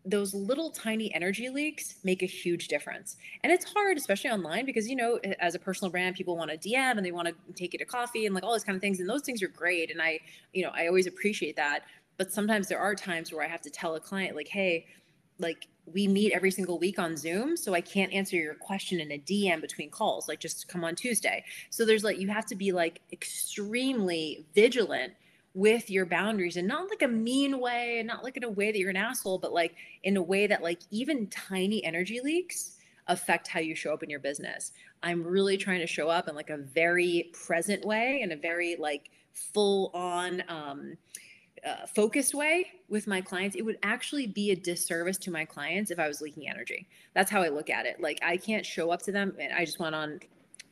those little tiny energy leaks make a huge difference. And it's hard, especially online, because, you know, as a personal brand, people want to DM and they want to take you to coffee and like all those kind of things. And those things are great. And I, you know, I always appreciate that. But sometimes there are times where I have to tell a client, like, hey, like we meet every single week on Zoom, so I can't answer your question in a DM between calls, like just come on Tuesday. So there's like, you have to be like extremely vigilant with your boundaries and not like a mean way and not like in a way that you're an asshole but like in a way that like even tiny energy leaks affect how you show up in your business i'm really trying to show up in like a very present way in a very like full on um uh, focused way with my clients, it would actually be a disservice to my clients if I was leaking energy. That's how I look at it. Like I can't show up to them. And I just went on,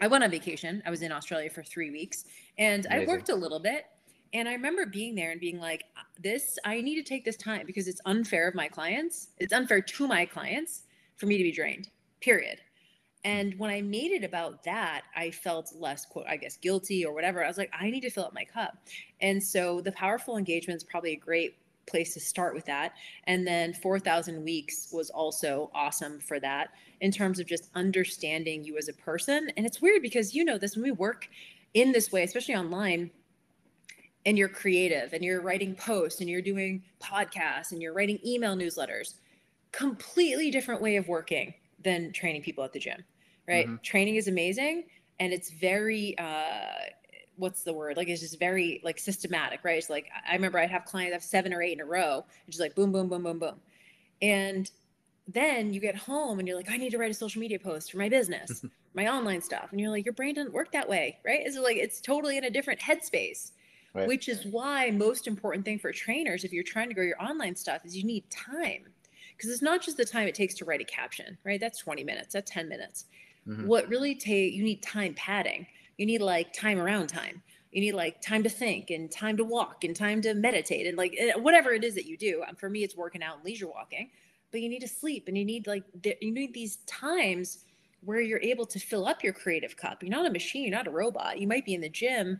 I went on vacation. I was in Australia for three weeks, and Amazing. I worked a little bit. And I remember being there and being like, uh, this, I need to take this time because it's unfair of my clients. It's unfair to my clients for me to be drained, period. And when I made it about that, I felt less, quote, I guess, guilty or whatever. I was like, I need to fill up my cup. And so the powerful engagement is probably a great place to start with that. And then 4,000 weeks was also awesome for that in terms of just understanding you as a person. And it's weird because you know this when we work in this way, especially online, and you're creative and you're writing posts and you're doing podcasts and you're writing email newsletters completely different way of working than training people at the gym right? Mm-hmm. training is amazing and it's very uh what's the word? Like it's just very like systematic right? It's like i remember i'd have clients have seven or eight in a row and just like boom boom boom boom boom. And then you get home and you're like i need to write a social media post for my business my online stuff. And you're like your brain doesn't work that way right? It's like it's totally in a different headspace Right. Which is why most important thing for trainers, if you're trying to grow your online stuff, is you need time. Because it's not just the time it takes to write a caption, right? That's 20 minutes, that's 10 minutes. Mm-hmm. What really take you need time padding. You need like time around time. You need like time to think and time to walk and time to meditate and like eh, whatever it is that you do. Um, for me, it's working out and leisure walking. But you need to sleep and you need like you need these times where you're able to fill up your creative cup. You're not a machine, you're not a robot. You might be in the gym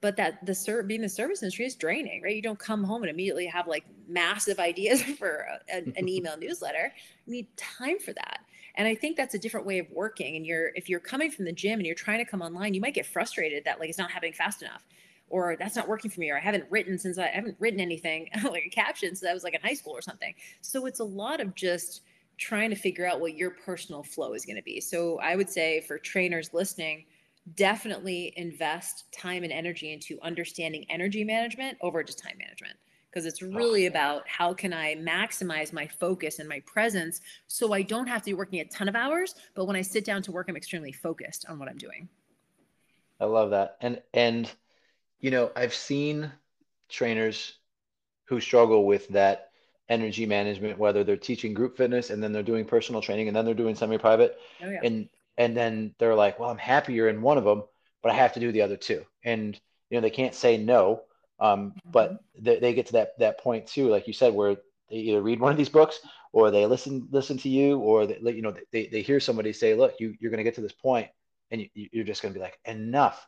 but that the ser- being the service industry is draining right? You don't come home and immediately have like massive ideas for a, an email newsletter. You need time for that. And i think that's a different way of working. And you're if you're coming from the gym and you're trying to come online you might get frustrated that like it's not happening fast enough or that's not working for me or i haven't written since i, I haven't written anything like a caption since i was like in high school or something. So it's a lot of just trying to figure out what your personal flow is going to be. So i would say for trainers listening definitely invest time and energy into understanding energy management over just time management because it's really oh. about how can I maximize my focus and my presence so I don't have to be working a ton of hours, but when I sit down to work, I'm extremely focused on what I'm doing. I love that. And and you know, I've seen trainers who struggle with that energy management, whether they're teaching group fitness and then they're doing personal training and then they're doing semi-private. Oh, yeah. And and then they're like, well, I'm happier in one of them, but I have to do the other two. And you know, they can't say no. Um, mm-hmm. but they, they get to that that point too, like you said, where they either read one of these books or they listen listen to you, or they, you know they, they hear somebody say, look, you you're going to get to this point, and you, you're just going to be like, enough.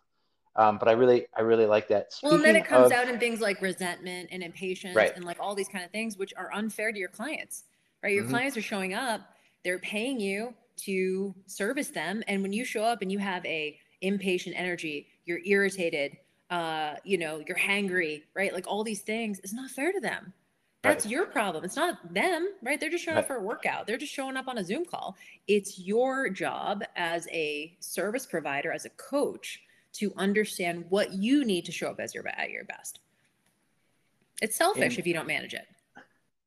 Um, but I really, I really like that. Speaking well, and then it comes of, out in things like resentment and impatience right. and like all these kind of things, which are unfair to your clients, right? Your mm-hmm. clients are showing up, they're paying you to service them. And when you show up and you have a impatient energy, you're irritated, uh, you know, you're hangry, right? Like all these things, it's not fair to them. That's right. your problem. It's not them, right? They're just showing right. up for a workout. They're just showing up on a Zoom call. It's your job as a service provider, as a coach, to understand what you need to show up as your at your best. It's selfish and, if you don't manage it.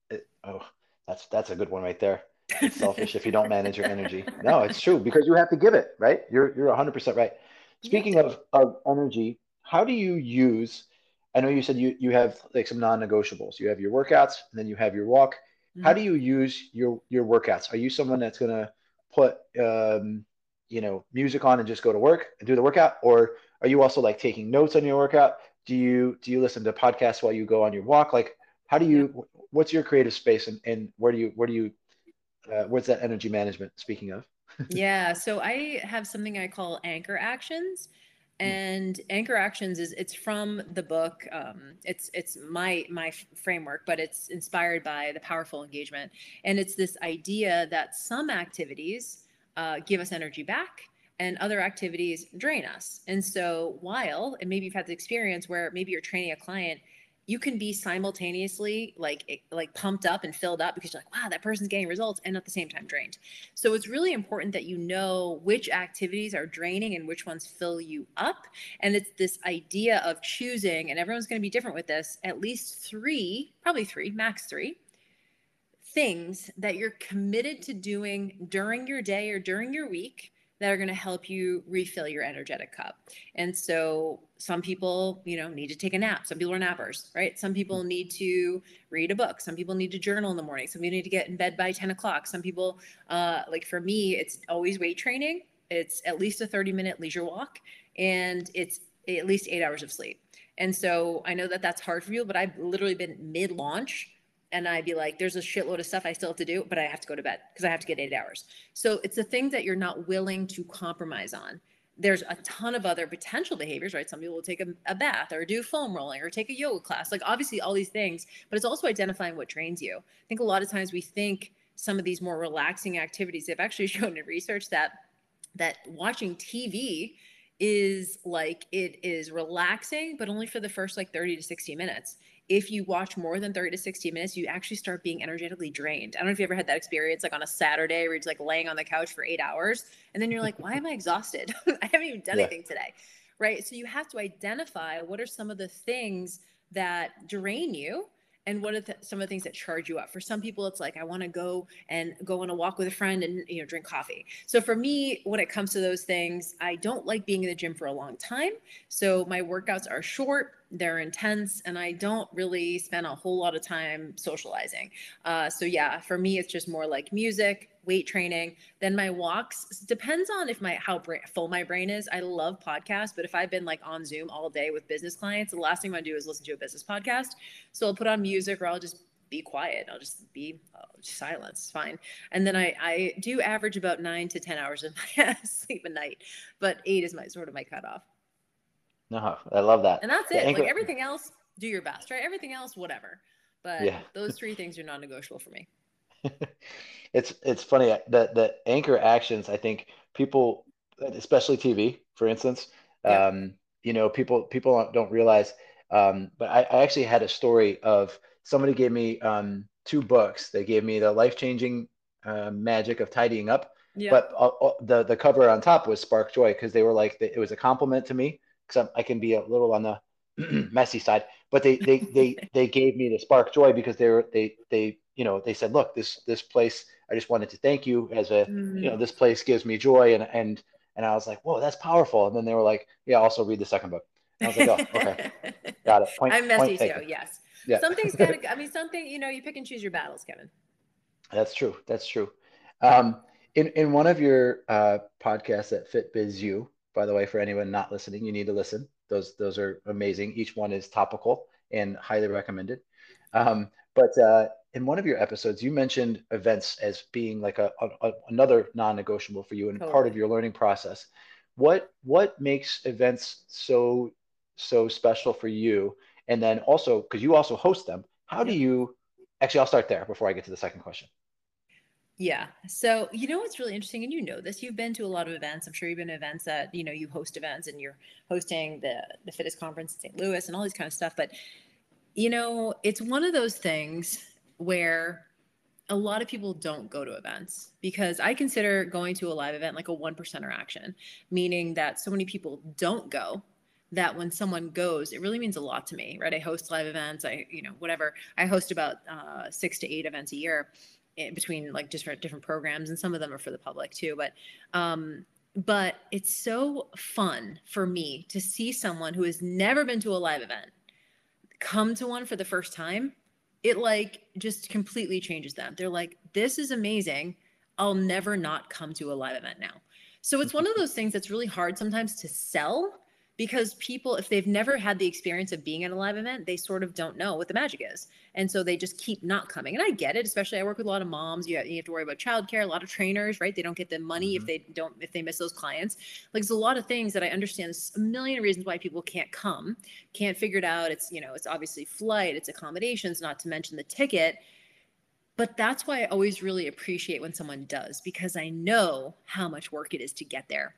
it. Oh, that's that's a good one right there. It's selfish if you don't manage your energy. No, it's true because you have to give it, right? You're you're 100% right. Speaking of, of energy, how do you use I know you said you you have like some non-negotiables. You have your workouts and then you have your walk. Mm-hmm. How do you use your your workouts? Are you someone that's going to put um, you know music on and just go to work and do the workout or are you also like taking notes on your workout do you do you listen to podcasts while you go on your walk like how do you what's your creative space and, and where do you where do you uh, where's that energy management speaking of yeah so i have something i call anchor actions hmm. and anchor actions is it's from the book um, it's it's my my framework but it's inspired by the powerful engagement and it's this idea that some activities uh, give us energy back and other activities drain us. And so while, and maybe you've had the experience where maybe you're training a client, you can be simultaneously like like pumped up and filled up because you're like wow that person's getting results and at the same time drained. So it's really important that you know which activities are draining and which ones fill you up. And it's this idea of choosing and everyone's going to be different with this at least three probably three max three things that you're committed to doing during your day or during your week that are going to help you refill your energetic cup. And so some people, you know, need to take a nap. Some people are nappers, right? Some people need to read a book. Some people need to journal in the morning. Some people need to get in bed by 10 o'clock. Some people, uh, like for me, it's always weight training. It's at least a 30 minute leisure walk and it's at least eight hours of sleep. And so I know that that's hard for you, but I've literally been mid launch and I'd be like, there's a shitload of stuff I still have to do, but I have to go to bed because I have to get eight hours. So it's the thing that you're not willing to compromise on. There's a ton of other potential behaviors, right? Some people will take a, a bath or do foam rolling or take a yoga class, like obviously all these things, but it's also identifying what trains you. I think a lot of times we think some of these more relaxing activities, they've actually shown in research that that watching TV is like it is relaxing, but only for the first like 30 to 60 minutes if you watch more than 30 to 60 minutes, you actually start being energetically drained. I don't know if you ever had that experience like on a Saturday where you're just like laying on the couch for eight hours and then you're like, why am I exhausted? I haven't even done yeah. anything today. Right. So you have to identify what are some of the things that drain you and what are the, some of the things that charge you up for some people it's like i want to go and go on a walk with a friend and you know drink coffee so for me when it comes to those things i don't like being in the gym for a long time so my workouts are short they're intense and i don't really spend a whole lot of time socializing. Uh, so yeah for me it's just more like music weight training then my walks depends on if my how bra- full my brain is. I love podcasts but if i've been like on zoom all day with business clients the last thing i want to do is listen to a business podcast. So i'll put on music or i'll just be quiet. I'll just be oh, silence. It's fine. And then i i do average about nine to ten hours of sleep a night but eight is my sort of my cutoff no, I love that. And that's the it. Anchor- like everything else, do your best, right? Everything else, whatever. But yeah. those three things are non-negotiable for me. it's it's funny that the anchor actions. I think people, especially TV, for instance, yeah. um, you know, people people don't realize. Um, but I, I, actually had a story of somebody gave me um, two books. They gave me the life changing uh, magic of tidying up. Yeah. But uh, uh, the the cover on top was Spark Joy because they were like it was a compliment to me because I can be a little on the messy side. But they they they they gave me the spark joy because they were they they you know they said, look, this this place. I just wanted to thank you as a mm-hmm. you know this place gives me joy and and and I was like, whoa, that's powerful. And then they were like, yeah, also read the second book. I was like, oh, okay, got it. Point, I'm messy too. Yes. Yeah. Something's gotta. I mean, something. You know, you pick and choose your battles, Kevin. That's true. That's true. Um, in in one of your uh, podcasts at FitBizU, by the way, for anyone not listening, you need to listen. Those those are amazing. Each one is topical and highly recommended. Um, but uh, in one of your episodes, you mentioned events as being like a, a another non-negotiable for you and totally. part of your learning process. What what makes events so so special for you? And then also because you also host them, how do you? Actually, I'll start there before I get to the second question. Yeah. So, you know what's really interesting, and you know this, you've been to a lot of events. I'm sure you've been to events that, you know, you host events and you're hosting the the fittest conference in St. Louis and all these kind of stuff. But, you know, it's one of those things where a lot of people don't go to events because I consider going to a live event like a one percenter action, meaning that so many people don't go that when someone goes, it really means a lot to me, right? I host live events. I, you know, whatever. I host about uh, six to eight events a year between like different different programs and some of them are for the public too but um but it's so fun for me to see someone who has never been to a live event come to one for the first time. It like just completely changes them. They're like this is amazing. I'll never not come to a live event now. So it's one of those things that's really hard sometimes to sell because people if they've never had the experience of being at a live event they sort of don't know what the magic is. And so they just keep not coming. And i get it especially i work with a lot of moms. You have, you have to worry about childcare a lot of trainers right? They don't get the money mm-hmm. if they don't if they miss those clients. Like there's a lot of things that i understand. There's a million reasons why people can't come can't figure it out. It's you know it's obviously flight it's accommodations not to mention the ticket. But that's why i always really appreciate when someone does because i know how much work it is to get there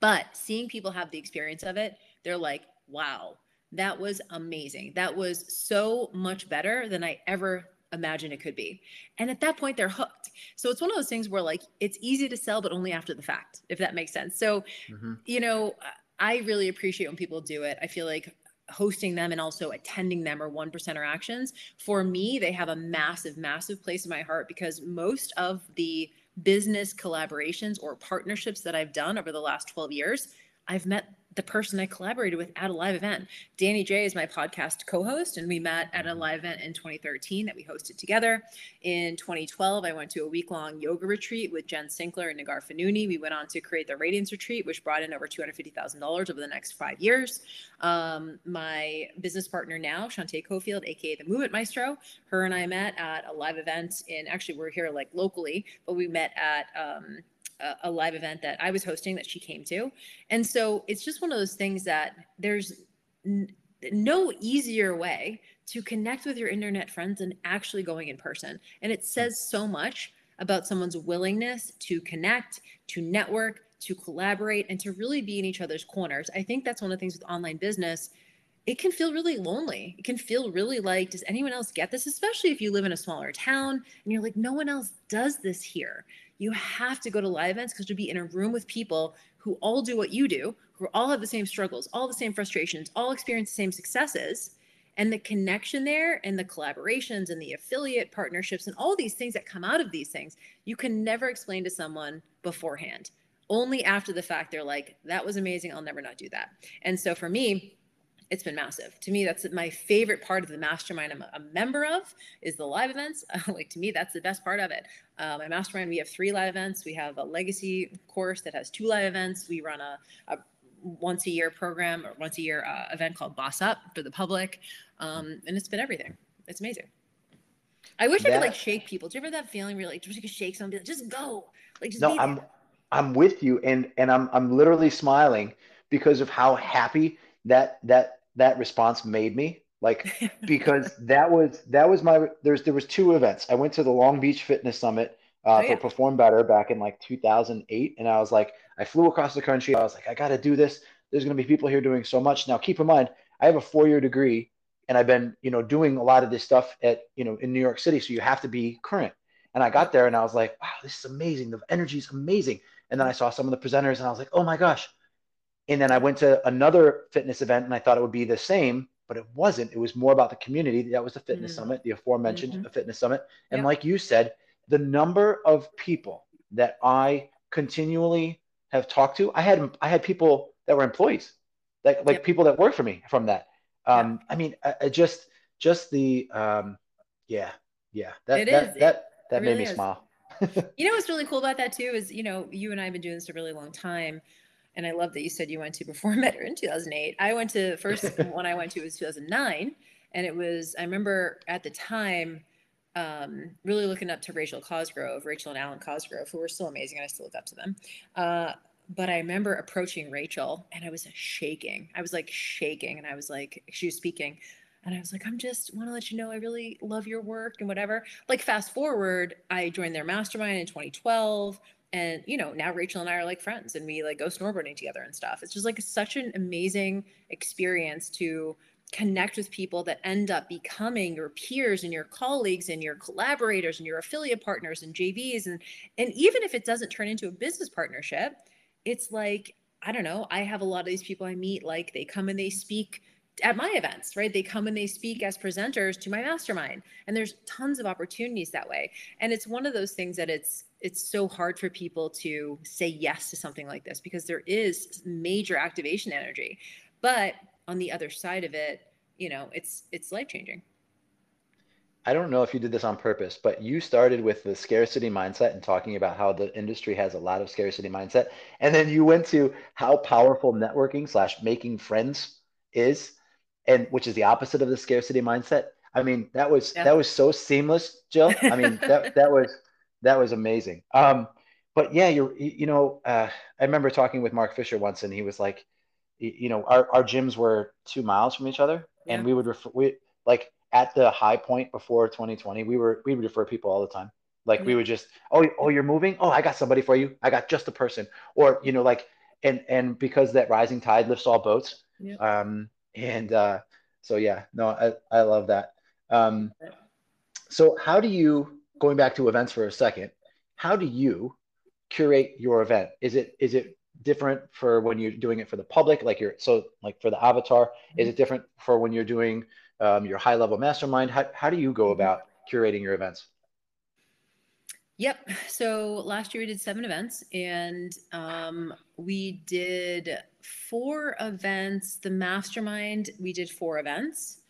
but seeing people have the experience of it, they're like, wow, that was amazing. That was so much better than I ever imagined it could be. And at that point, they're hooked. So it's one of those things where like it's easy to sell, but only after the fact, if that makes sense. So, mm-hmm. you know, I really appreciate when people do it. I feel like hosting them and also attending them are one percenter actions. For me, they have a massive, massive place in my heart because most of the business collaborations or partnerships that I've done over the last 12 years, I've met the person I collaborated with at a live event. Danny J is my podcast co host, and we met at a live event in 2013 that we hosted together. In 2012, I went to a week long yoga retreat with Jen Sinkler and Neghar Fonooni. We went on to create the Radiance Retreat, which brought in over $250,000 over the next five years. Um, my business partner now, Shantae Cofield, aka the Movement Maestro, her and I met at a live event in actually, we're here like locally, but we met at um, a, live event that I was hosting that she came to. And so it's just one of those things that there's n- no easier way to connect with your internet friends than actually going in person. And it says so much about someone's willingness to connect, to network, to collaborate, and to really be in each other's corners. I think that's one of the things with online business. It can feel really lonely. It can feel really like, does anyone else get this? Especially if you live in a smaller town and you're like, no one else does this here you have to go to live events because you'll be in a room with people who all do what you do, who all have the same struggles, all the same frustrations, all experience the same successes. And the connection there and the collaborations and the affiliate partnerships and all these things that come out of these things, you can never explain to someone beforehand. Only after the fact, they're like, that was amazing. I'll never not do that. And so for me, it's been massive. To me, that's my favorite part of the mastermind I'm a member of is the live events. like to me, that's the best part of it. Uh, my mastermind, we have three live events. We have a legacy course that has two live events. We run a, a once a year program or once a year uh, event called Boss Up for the public. Um, and it's been everything. It's amazing. I wish that, I could like shake people. Do you ever that feeling where like just could shake someone, like, just go, like just no, I'm I'm with you, and and I'm I'm literally smiling because of how happy that that that response made me like because that was that was my there's there was two events. I went to the long beach fitness summit uh, oh, yeah. for perform better back in like 2008 and i was like i flew across the country. I was like i got to do this. There's going to be people here doing so much. Now keep in mind i have a four year degree and i've been you know doing a lot of this stuff at you know in new york city so you have to be current. And i got there and i was like wow this is amazing. The energy is amazing. And then i saw some of the presenters and i was like oh my gosh and then I went to another fitness event and I thought it would be the same, but it wasn't. It was more about the community. That was the fitness mm-hmm. summit, the aforementioned mm-hmm. fitness summit. And yep. like you said, the number of people that I continually have talked to, I had I had people that were employees like like yep. people that work for me from that. Um, I mean, I, I, just just the um, yeah, yeah. That it that, is. that that made me is. smile. you know what's really cool about that too is you know you and I have been doing this a really long time, and I love that you said you went to before I met her in 2008. I went to first one I went to was 2009, and it was I remember at the time um, really looking up to Rachel Cosgrove, Rachel and Alwyn Cosgrove, who were still amazing, and I still look up to them. Uh, but I remember approaching Rachel, and I was shaking. I was like shaking, and I was like, she was speaking, and I was like, I'm just want to let you know I really love your work and whatever. Like fast forward, I joined their mastermind in 2012 and you know now rachel and i are like friends and we like go snowboarding together and stuff. It's just like such an amazing experience to connect with people that end up becoming your peers and your colleagues and your collaborators and your affiliate partners and JVs and and even if it doesn't turn into a business partnership it's like I don't know I have a lot of these people I meet like they come and they speak at my events right they come and they speak as presenters to my mastermind and there's tons of opportunities that way and it's one of those things that it's it's so hard for people to say yes to something like this because there is major activation energy but on the other side of it, you know, it's it's life changing. I don't know if you did this on purpose, but you started with the scarcity mindset and talking about how the industry has a lot of scarcity mindset. And then you went to how powerful networking slash making friends is, and which is the opposite of the scarcity mindset. I mean, that was yeah. that was so seamless, Jill. I mean, that that was that was amazing. Um, but yeah, you're you know, uh, I remember talking with Mark Fisher once, and he was like, you know, our, our gyms were two miles from each other, yeah. and we would refer we like at the high point before 2020, we were we would refer people all the time. Like yeah. we would just, oh, oh, you're moving. Oh, I got somebody for you. I got just a person. Or you know, like, and and because that rising tide lifts all boats. Um, and uh, so yeah, no, I I love that. Um, so how do you going back to events for a second? How do you curate your event? Is it is it different for when you're doing it for the public like you're so like for the avatar is it different for when you're doing um, your high level mastermind how, how do you go mm-hmm. about curating your events Yep. So last year we did seven events and um, we did four events. The mastermind, we did four events.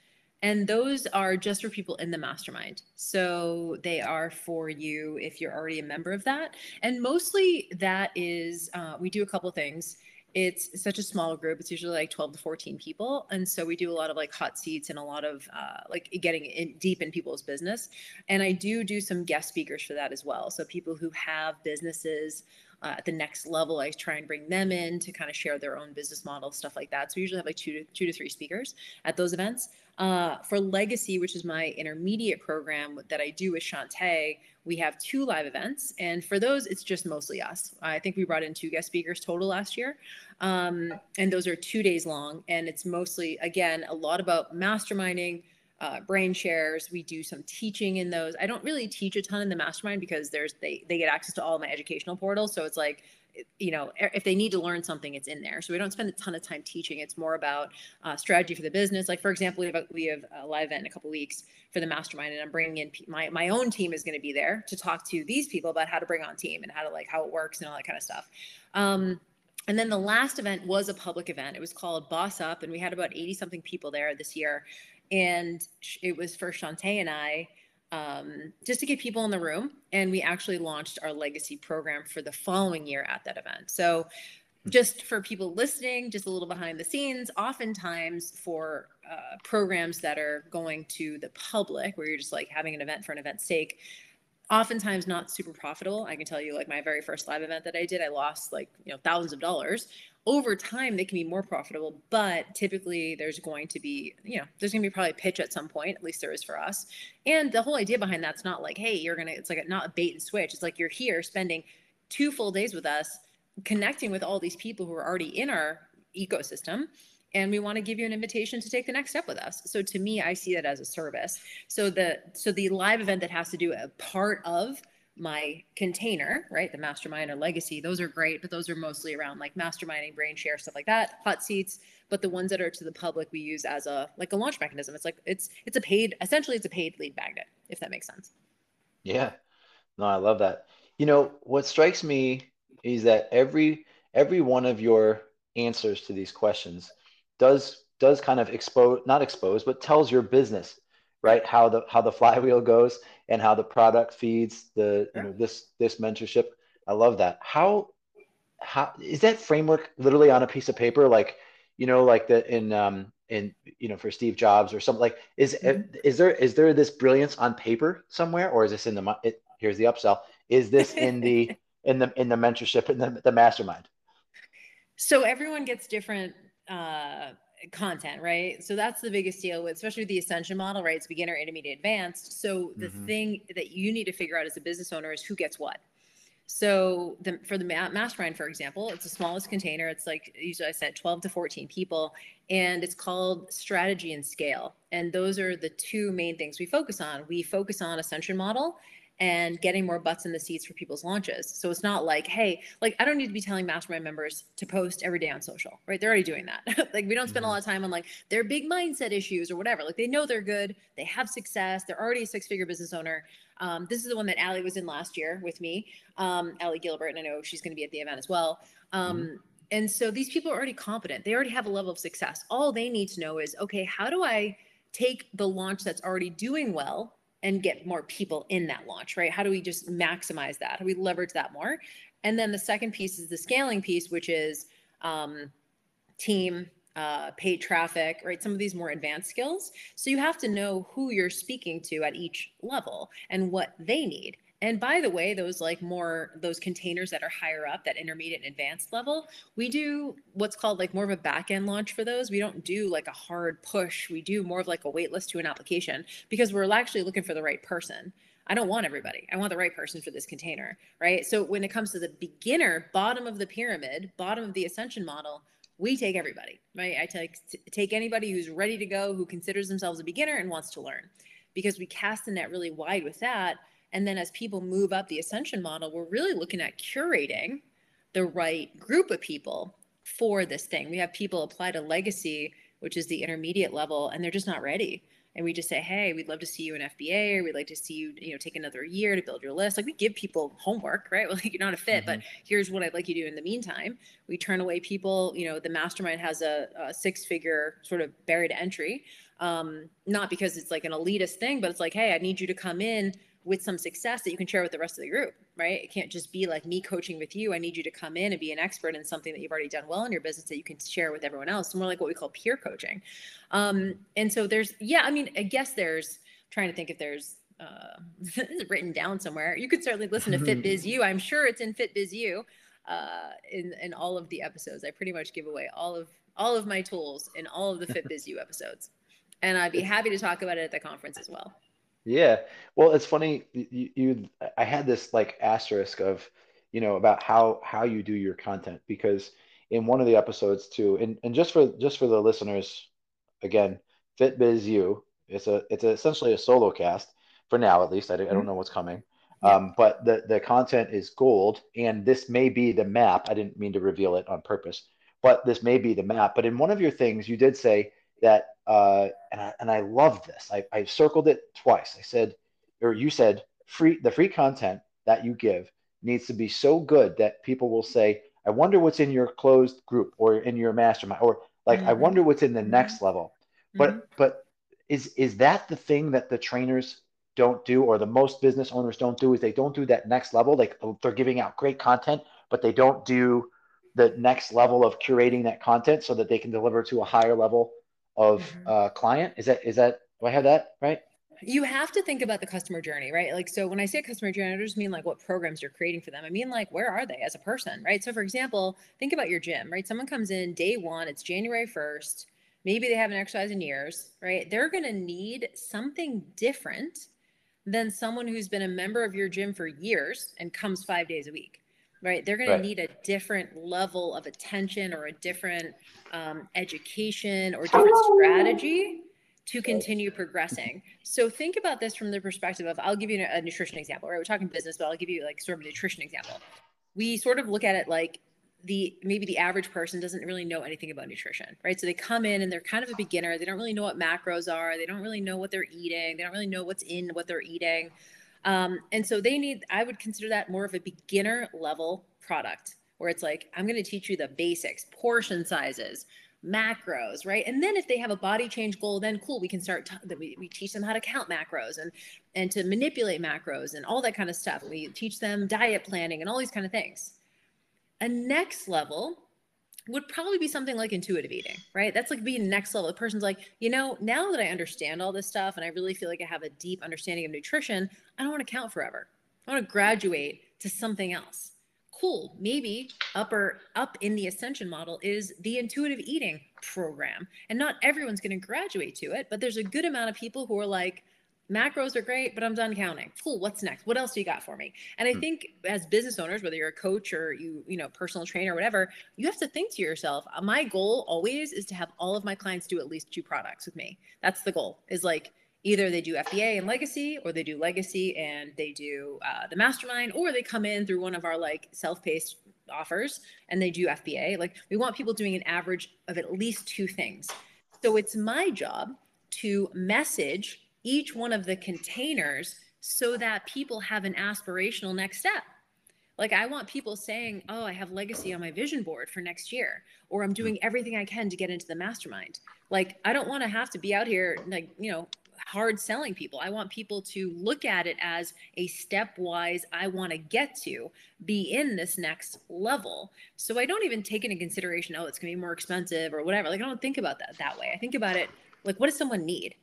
And those are just for people in the mastermind. So they are for you if you're already a member of that. And mostly that is, uh, we do a couple things. It's such a small group. It's usually like 12 to 14 people. And so we do a lot of like hot seats and a lot of uh, like getting in deep in people's business. And I do do some guest speakers for that as well. So people who have businesses uh, at the next level, I try and bring them in to kind of share their own business model, stuff like that. So we usually have like two to two to three speakers at those events. Uh, for Legacy, which is my intermediate program that I do with Shantae, we have two live events. And for those, it's just mostly us. I think we brought in two guest speakers total last year. Um, and those are two days long. And it's mostly, again, a lot about masterminding, uh, brain shares. We do some teaching in those. I don't really teach a ton in the mastermind because there's they they get access to all my educational portals. So it's like you know if they need to learn something it's in there so we don't spend a ton of time teaching it's more about uh, strategy for the business like for example we have a, we have a live event in a couple weeks for the mastermind and i'm bringing in my, my own team is going to be there to talk to these people about how to bring on team and how to like how it works and all that kind of stuff um, and then the last event was a public event it was called boss up and we had about 80 something people there this year and it was for Shantae and I um, just to get people in the room. And we actually launched our legacy program for the following year at that event. So, hmm. just for people listening, just a little behind the scenes, oftentimes for uh, programs that are going to the public, where you're just like having an event for an event's sake, oftentimes not super profitable. I can tell you, like my very first live event that I did, I lost like, you know, thousands of dollars over time they can be more profitable but typically there's going to be you know there's going to be probably a pitch at some point at least there is for us. And the whole idea behind that's not like hey you're gonna it's like a, not a bait and switch. It's like you're here spending two full days with us connecting with all these people who are already in our ecosystem and we want to give you an invitation to take the next step with us. So to me i see that as a service. So the so the live event that has to do a part of my container, right? The mastermind or legacy, those are great, but those are mostly around like masterminding, brain share, stuff like that, hot seats. But the ones that are to the public, we use as a like a launch mechanism. It's like it's it's a paid, essentially, it's a paid lead magnet, if that makes sense. Yeah, no, I love that. You know, what strikes me is that every every one of your answers to these questions does does kind of expose not expose but tells your business right? How the how the flywheel goes and how the product feeds the you know this this mentorship. I love that. How how is that framework literally on a piece of paper? Like you know like the in um in you know for steve jobs or something like is mm-hmm. is there is there this brilliance on paper somewhere or is this in the it, here's the upsell. Is this in the in the in the mentorship in the, the mastermind? So everyone gets different uh content, right? So that's the biggest deal with, especially with the ascension model, right? It's beginner, intermediate, advanced. So the mm-hmm. thing that you need to figure out as a business owner is who gets what. So the, for the mastermind, for example, it's the smallest container. It's like usually I said 12 to 14 people, and it's called strategy and scale. And those are the two main things we focus on. We focus on ascension model and getting more butts in the seats for people's launches. So it's not like, hey, like I don't need to be telling mastermind members to post every day on social, right? They're already doing that. like we don't spend a mm-hmm. lot of time on like their big mindset issues or whatever. Like they know they're good, they have success, they're already a six-figure business owner. Um, this is the one that Allie was in last year with me, um, Allie Gilbert, and I know she's going to be at the event as well. Um, mm-hmm. And so these people are already competent. They already have a level of success. All they need to know is, okay, how do I take the launch that's already doing well and get more people in that launch, right? How do we just maximize that? How do we leverage that more? And then the second piece is the scaling piece, which is um, team, uh, paid traffic, right? Some of these more advanced skills. So you have to know who you're speaking to at each level and what they need. And by the way, those like more those containers that are higher up, that intermediate and advanced level, we do what's called like more of a back end launch for those. We don't do like a hard push. We do more of like a wait list to an application because we're actually looking for the right person. I don't want everybody. I want the right person for this container, right? So when it comes to the beginner, bottom of the pyramid, bottom of the ascension model, we take everybody, right? I take take anybody who's ready to go, who considers themselves a beginner and wants to learn, because we cast the net really wide with that and then as people move up the ascension model, we're really looking at curating the right group of people for this thing. We have people apply to legacy, which is the intermediate level, and they're just not ready. And we just say, hey, we'd love to see you in FBA, or we'd like to see you, you know, take another year to build your list. Like we give people homework, right? Well, like you're not a fit, mm-hmm. but here's what I'd like you to do in the meantime. We turn away people. You know, the mastermind has a, a six-figure sort of buried entry, um, not because it's like an elitist thing, but it's like, hey, I need you to come in with some success that you can share with the rest of the group, right? It can't just be like me coaching with you. I need you to come in and be an expert in something that you've already done well in your business that you can share with everyone else. More like what we call peer coaching. Um, and so there's, yeah, I mean, I guess there's trying to think if there's uh, written down somewhere. You could certainly listen to FitBizU. I'm sure it's in FitBizU uh, in in all of the episodes. I pretty much give away all of all of my tools in all of the FitBizU episodes, and I'd be happy to talk about it at the conference as well. Yeah. Well, it's funny. You, you, I had this like asterisk of, you know, about how how you do your content because in one of the episodes too, and, and just for just for the listeners, again, FitBizU, it's a it's a, essentially a solo cast for now at least. I, I don't mm-hmm. know what's coming. Yeah. Um, but the the content is gold, and this may be the map. I didn't mean to reveal it on purpose, but this may be the map. But in one of your things, you did say that uh, and I, and I love this. I, I circled it twice. I said, or you said, free the free content that you give needs to be so good that people will say, I wonder what's in your closed group or in your mastermind, or like mm-hmm. I wonder what's in the mm-hmm. next level. But mm-hmm. but is is that the thing that the trainers don't do or the most business owners don't do is they don't do that next level like they're giving out great content but they don't do the next level of curating that content so that they can deliver to a higher level of mm-hmm. uh, client. Is that is that do I have that right? You have to think about the customer journey, right? Like, so when I say customer journey, I just mean like what programs you're creating for them. I mean, like, where are they as a person, right? So, for example, think about your gym, right? Someone comes in day one, it's January 1st. Maybe they haven't exercised in years, right? They're going to need something different than someone who's been a member of your gym for years and comes five days a week right? They're going right. to need a different level of attention or a different um, education or different strategy to continue progressing. So think about this from the perspective of I'll give you a nutrition example, right? We're talking business, but I'll give you like sort of a nutrition example. We sort of look at it like the maybe the average person doesn't really know anything about nutrition, right? So they come in and they're kind of a beginner. They don't really know what macros are. They don't really know what they're eating. They don't really know what's in what they're eating. Um, and so they need, I would consider that more of a beginner level product where it's like, I'm going to teach you the basics, portion sizes, macros, right? And then if they have a body change goal, then cool, we can start. T- we, we teach them how to count macros and and to manipulate macros and all that kind of stuff. We teach them diet planning and all these kind of things. A next level would probably be something like intuitive eating, right? That's like being next level. The person's like, you know, now that I understand all this stuff and I really feel like I have a deep understanding of nutrition, I don't want to count forever. I want to graduate to something else. Cool. Maybe upper up in the ascension model is the intuitive eating program. And not everyone's going to graduate to it, but there's a good amount of people who are like, macros are great, but I'm done counting. Cool. What's next? What else do you got for me? And I hmm. think as business owners, whether you're a coach or you, you know, personal trainer or whatever, you have to think to yourself, uh, my goal always is to have all of my clients do at least two products with me. That's the goal is like, either they do FBA and legacy or they do legacy and they do uh, the mastermind or they come in through one of our like self-paced offers and they do FBA. Like we want people doing an average of at least two things. So it's my job to message each one of the containers so that people have an aspirational next step. Like I want people saying, "Oh, I have legacy on my vision board for next year," or "I'm doing mm-hmm. everything I can to get into the mastermind." Like I don't want to have to be out here like, you know, hard selling people. I want people to look at it as a stepwise I want to get to be in this next level. So I don't even take into consideration, oh, it's going to be more expensive or whatever. Like I don't think about that that way. I think about it like what does someone need?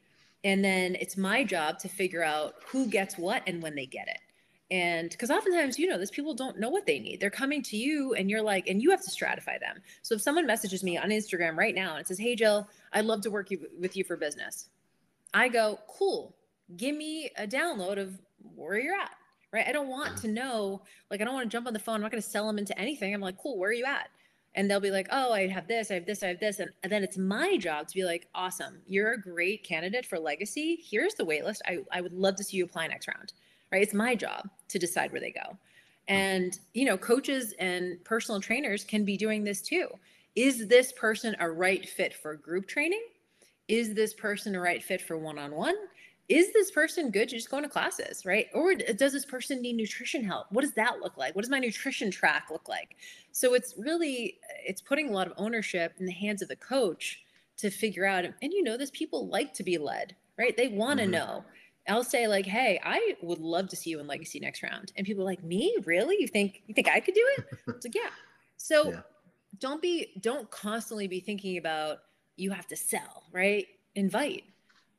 And then it's my job to figure out who gets what and when they get it. And because oftentimes you know this people don't know what they need. They're coming to you and you're like and you have to stratify them. So if someone messages me on instagram right now and says hey jill i'd love to work you, with you for business. I go cool. Give me a download of where you're at right? I don't want mm-hmm. to know like i don't want to jump on the phone. I'm not going to sell them into anything. I'm like cool. Where are you at and they'll be like, oh, I have this, I have this, I have this. And, and then it's my job to be like, awesome, you're a great candidate for legacy. Here's the waitlist. I, I would love to see you apply next round, right? It's my job to decide where they go. Hmm. And, you know, coaches and personal trainers can be doing this too. Is this person a right fit for group training? Is this person a right fit for one on one? Is this person good to just go into classes, right? Or does this person need nutrition help? What does that look like? What does my nutrition track look like? So it's really it's putting a lot of ownership in the hands of the coach to figure out. And you know, this people like to be led, right? They want to mm-hmm. know. I'll say like, "Hey, I would love to see you in Legacy next round," and people are like, "Me? Really? You think you think I could do it?" it's like, yeah. So yeah. don't be don't constantly be thinking about you have to sell, right? Invite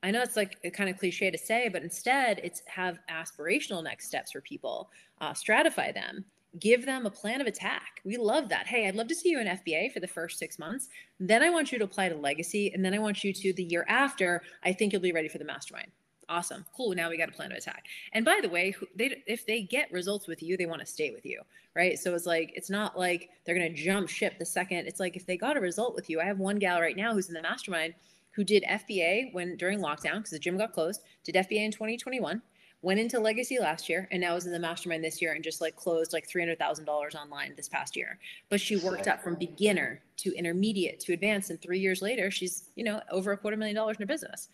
I know it's like kind of cliche to say, but instead it's have aspirational next steps for people, uh, stratify them, give them a plan of attack. We love that. Hey, I'd love to see you in FBA for the first six months. Then I want you to apply to legacy. And then I want you to the year after, I think you'll be ready for the mastermind. Awesome. Cool. Now we got a plan of attack. And by the way, they, if they get results with you, they want to stay with you. Right. So it's like, it's not like they're going to jump ship the second. It's like if they got a result with you, I have one gal right now who's in the mastermind who did FBA when during lockdown because the gym got closed, did FBA in 2021, went into legacy last year, and now is in the mastermind this year and just like closed like $300,000 online this past year. But she worked up from beginner to intermediate to advanced. And three years later, she's, you know, over a quarter million dollars in her business.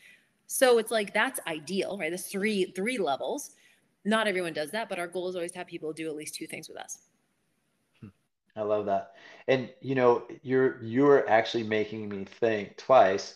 So it's like that's ideal, right? There's three, three levels. Not everyone does that, but our goal is always to have people do at least two things with us. Hmm. I love that. And you know, you're you're actually making me think twice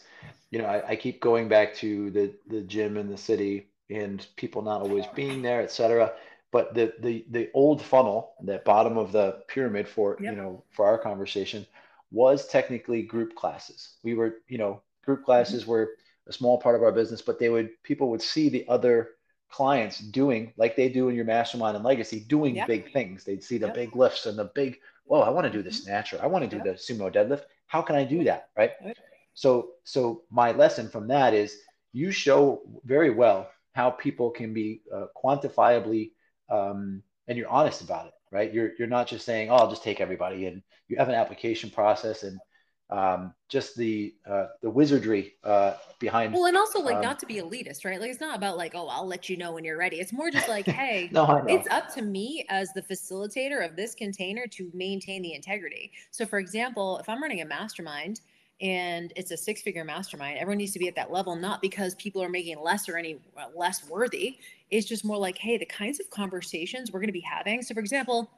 you know, I, I, keep going back to the the gym in the city and people not always being there, et cetera. But the the the old funnel, the bottom of the pyramid for yep. you know for our conversation, was technically group classes. We were you know group classes mm-hmm. were a small part of our business, but they would people would see the other clients doing like they do in your mastermind and legacy, doing yep. big things. They'd see the yep. big lifts and the big, whoa, I want to do this mm-hmm. natural. I want to do the sumo deadlift. How can I do that? Right. So, so my lesson from that is you show very well how people can be uh, quantifiably, um, and you're honest about it, right? You're you're not just saying, "Oh, I'll just take everybody," and you have an application process and um, just the uh, the wizardry uh, behind. Well, and also like um, not to be elitist, right? Like it's not about like, oh, I'll let you know when you're ready. It's more just like, hey, no, it's up to me as the facilitator of this container to maintain the integrity. So, for example, if I'm running a mastermind and it's a six figure mastermind everyone needs to be at that level not because people are making less or any uh, less worthy it's just more like hey the kinds of conversations we're going to be having so for example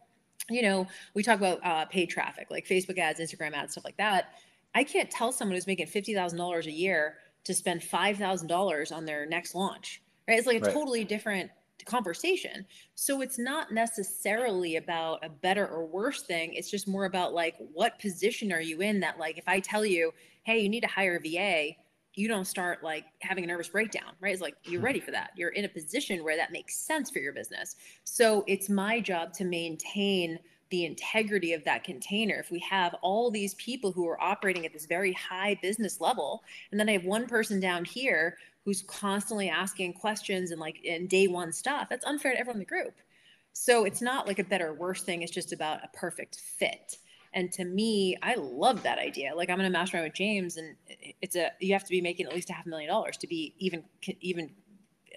you know we talk about uh, paid traffic like facebook ads instagram ads stuff like that I can't tell someone who's making $50,000 a year to spend $5,000 on their next launch, right? It's like a right. totally different conversation. So it's not necessarily about a better or worse thing. It's just more about like, what position are you in that, like, if I tell you, hey, you need to hire a VA, you don't start like having a nervous breakdown, right? It's like you're hmm. ready for that. You're in a position where that makes sense for your business. So it's my job to maintain the integrity of that container. If we have all these people who are operating at this very high business level, and then I have one person down here who's constantly asking questions and like in day one stuff, that's unfair to everyone in the group. So it's not like a better or worse thing. It's just about a perfect fit. And to me, I love that idea. Like I'm in a mastermind with James, and it's a you have to be making at least a half a million dollars to be even even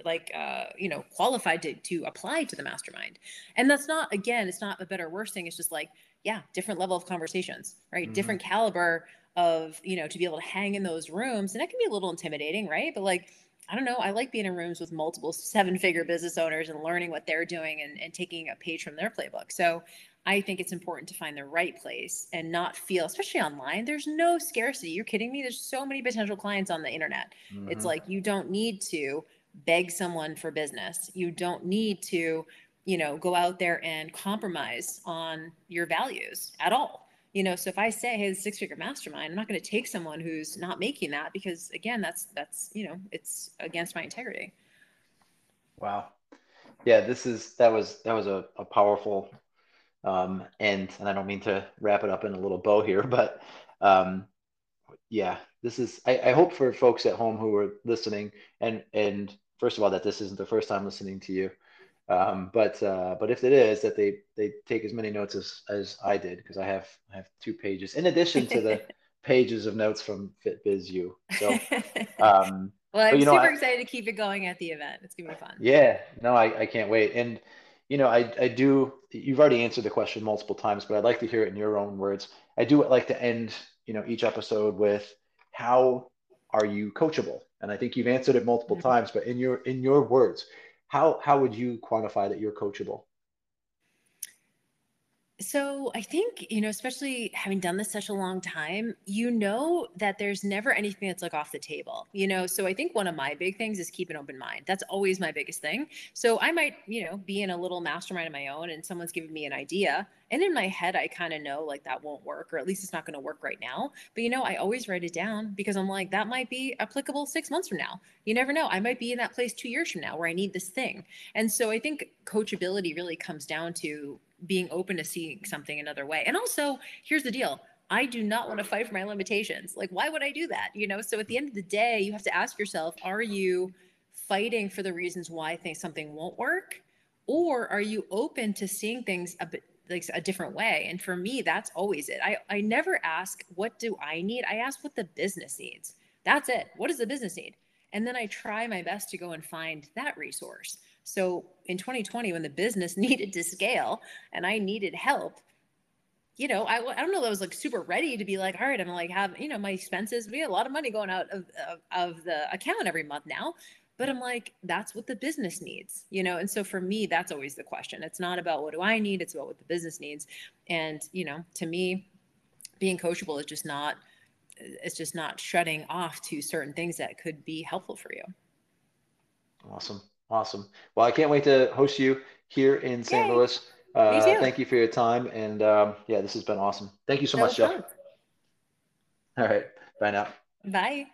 like uh, you know qualified to to apply to the mastermind and that's not again it's not a better or worse thing it's just like yeah different level of conversations right mm-hmm. different caliber of you know to be able to hang in those rooms and that can be a little intimidating right but like I don't know. I like being in rooms with multiple seven figure business owners and learning what they're doing and, and taking a page from their playbook. So I think it's important to find the right place and not feel, especially online, there's no scarcity. You're kidding me? There's so many potential clients on the internet. Mm-hmm. It's like you don't need to beg someone for business. You don't need to, you know, go out there and compromise on your values at all. You know, so if I say, "Hey, six figure mastermind," I'm not going to take someone who's not making that because, again, that's that's you know, it's against my integrity. Wow, yeah, this is that was that was a, a powerful um, end, and I don't mean to wrap it up in a little bow here, but um, yeah, this is. I, I hope for folks at home who are listening and and first of all that this isn't the first time listening to you um, but uh, but if it is that they they take as many notes as as I did because I have I have two pages in addition to the pages of notes from FitBizU. So um, well, I'm you know, super I, excited to keep it going at the event. It's gonna be fun. Yeah, no, I, I can't wait. And you know, I I do. You've already answered the question multiple times, but I'd like to hear it in your own words. I do like to end you know each episode with how are you coachable and I think you've answered it multiple mm-hmm. times, but in your in your words, how how would you quantify that you're coachable? So I think, you know, especially having done this such a long time, you know that there's never anything that's like off the table, you know? So I think one of my big things is keep an open mind. That's always my biggest thing. So I might, you know, be in a little mastermind of my own and someone's giving me an idea. And in my head, I kind of know like that won't work, or at least it's not going to work right now. But, you know, I always write it down because I'm like, that might be applicable six months from now. You never know. I might be in that place two years from now where I need this thing. And so I think coachability really comes down to being open to seeing something another way. And also, here's the deal. I do not want to fight for my limitations. Like, why would I do that? You know, so at the end of the day, you have to ask yourself, are you fighting for the reasons why I think something won't work? Or are you open to seeing things a bit like a different way? And for me, that's always it. I, I never ask, what do I need? I ask what the business needs. That's it. What does the business need? And then I try my best to go and find that resource. So in 2020, when the business needed to scale and I needed help, you know, I, I don't know, I was like super ready to be like, all right, I'm like, have, you know, my expenses, we had a lot of money going out of, of, of the account every month now. But I'm like, that's what the business needs, you know? And so for me, that's always the question. It's not about what do I need, it's about what the business needs. And, you know, to me, being coachable is just not, it's just not shutting off to certain things that could be helpful for you. Awesome. Awesome. Well, I can't wait to host you here in St. Yay. Louis. Uh, thank you for your time. And um, yeah, this has been awesome. Thank you so that much, Jeff. All right. Bye now. Bye.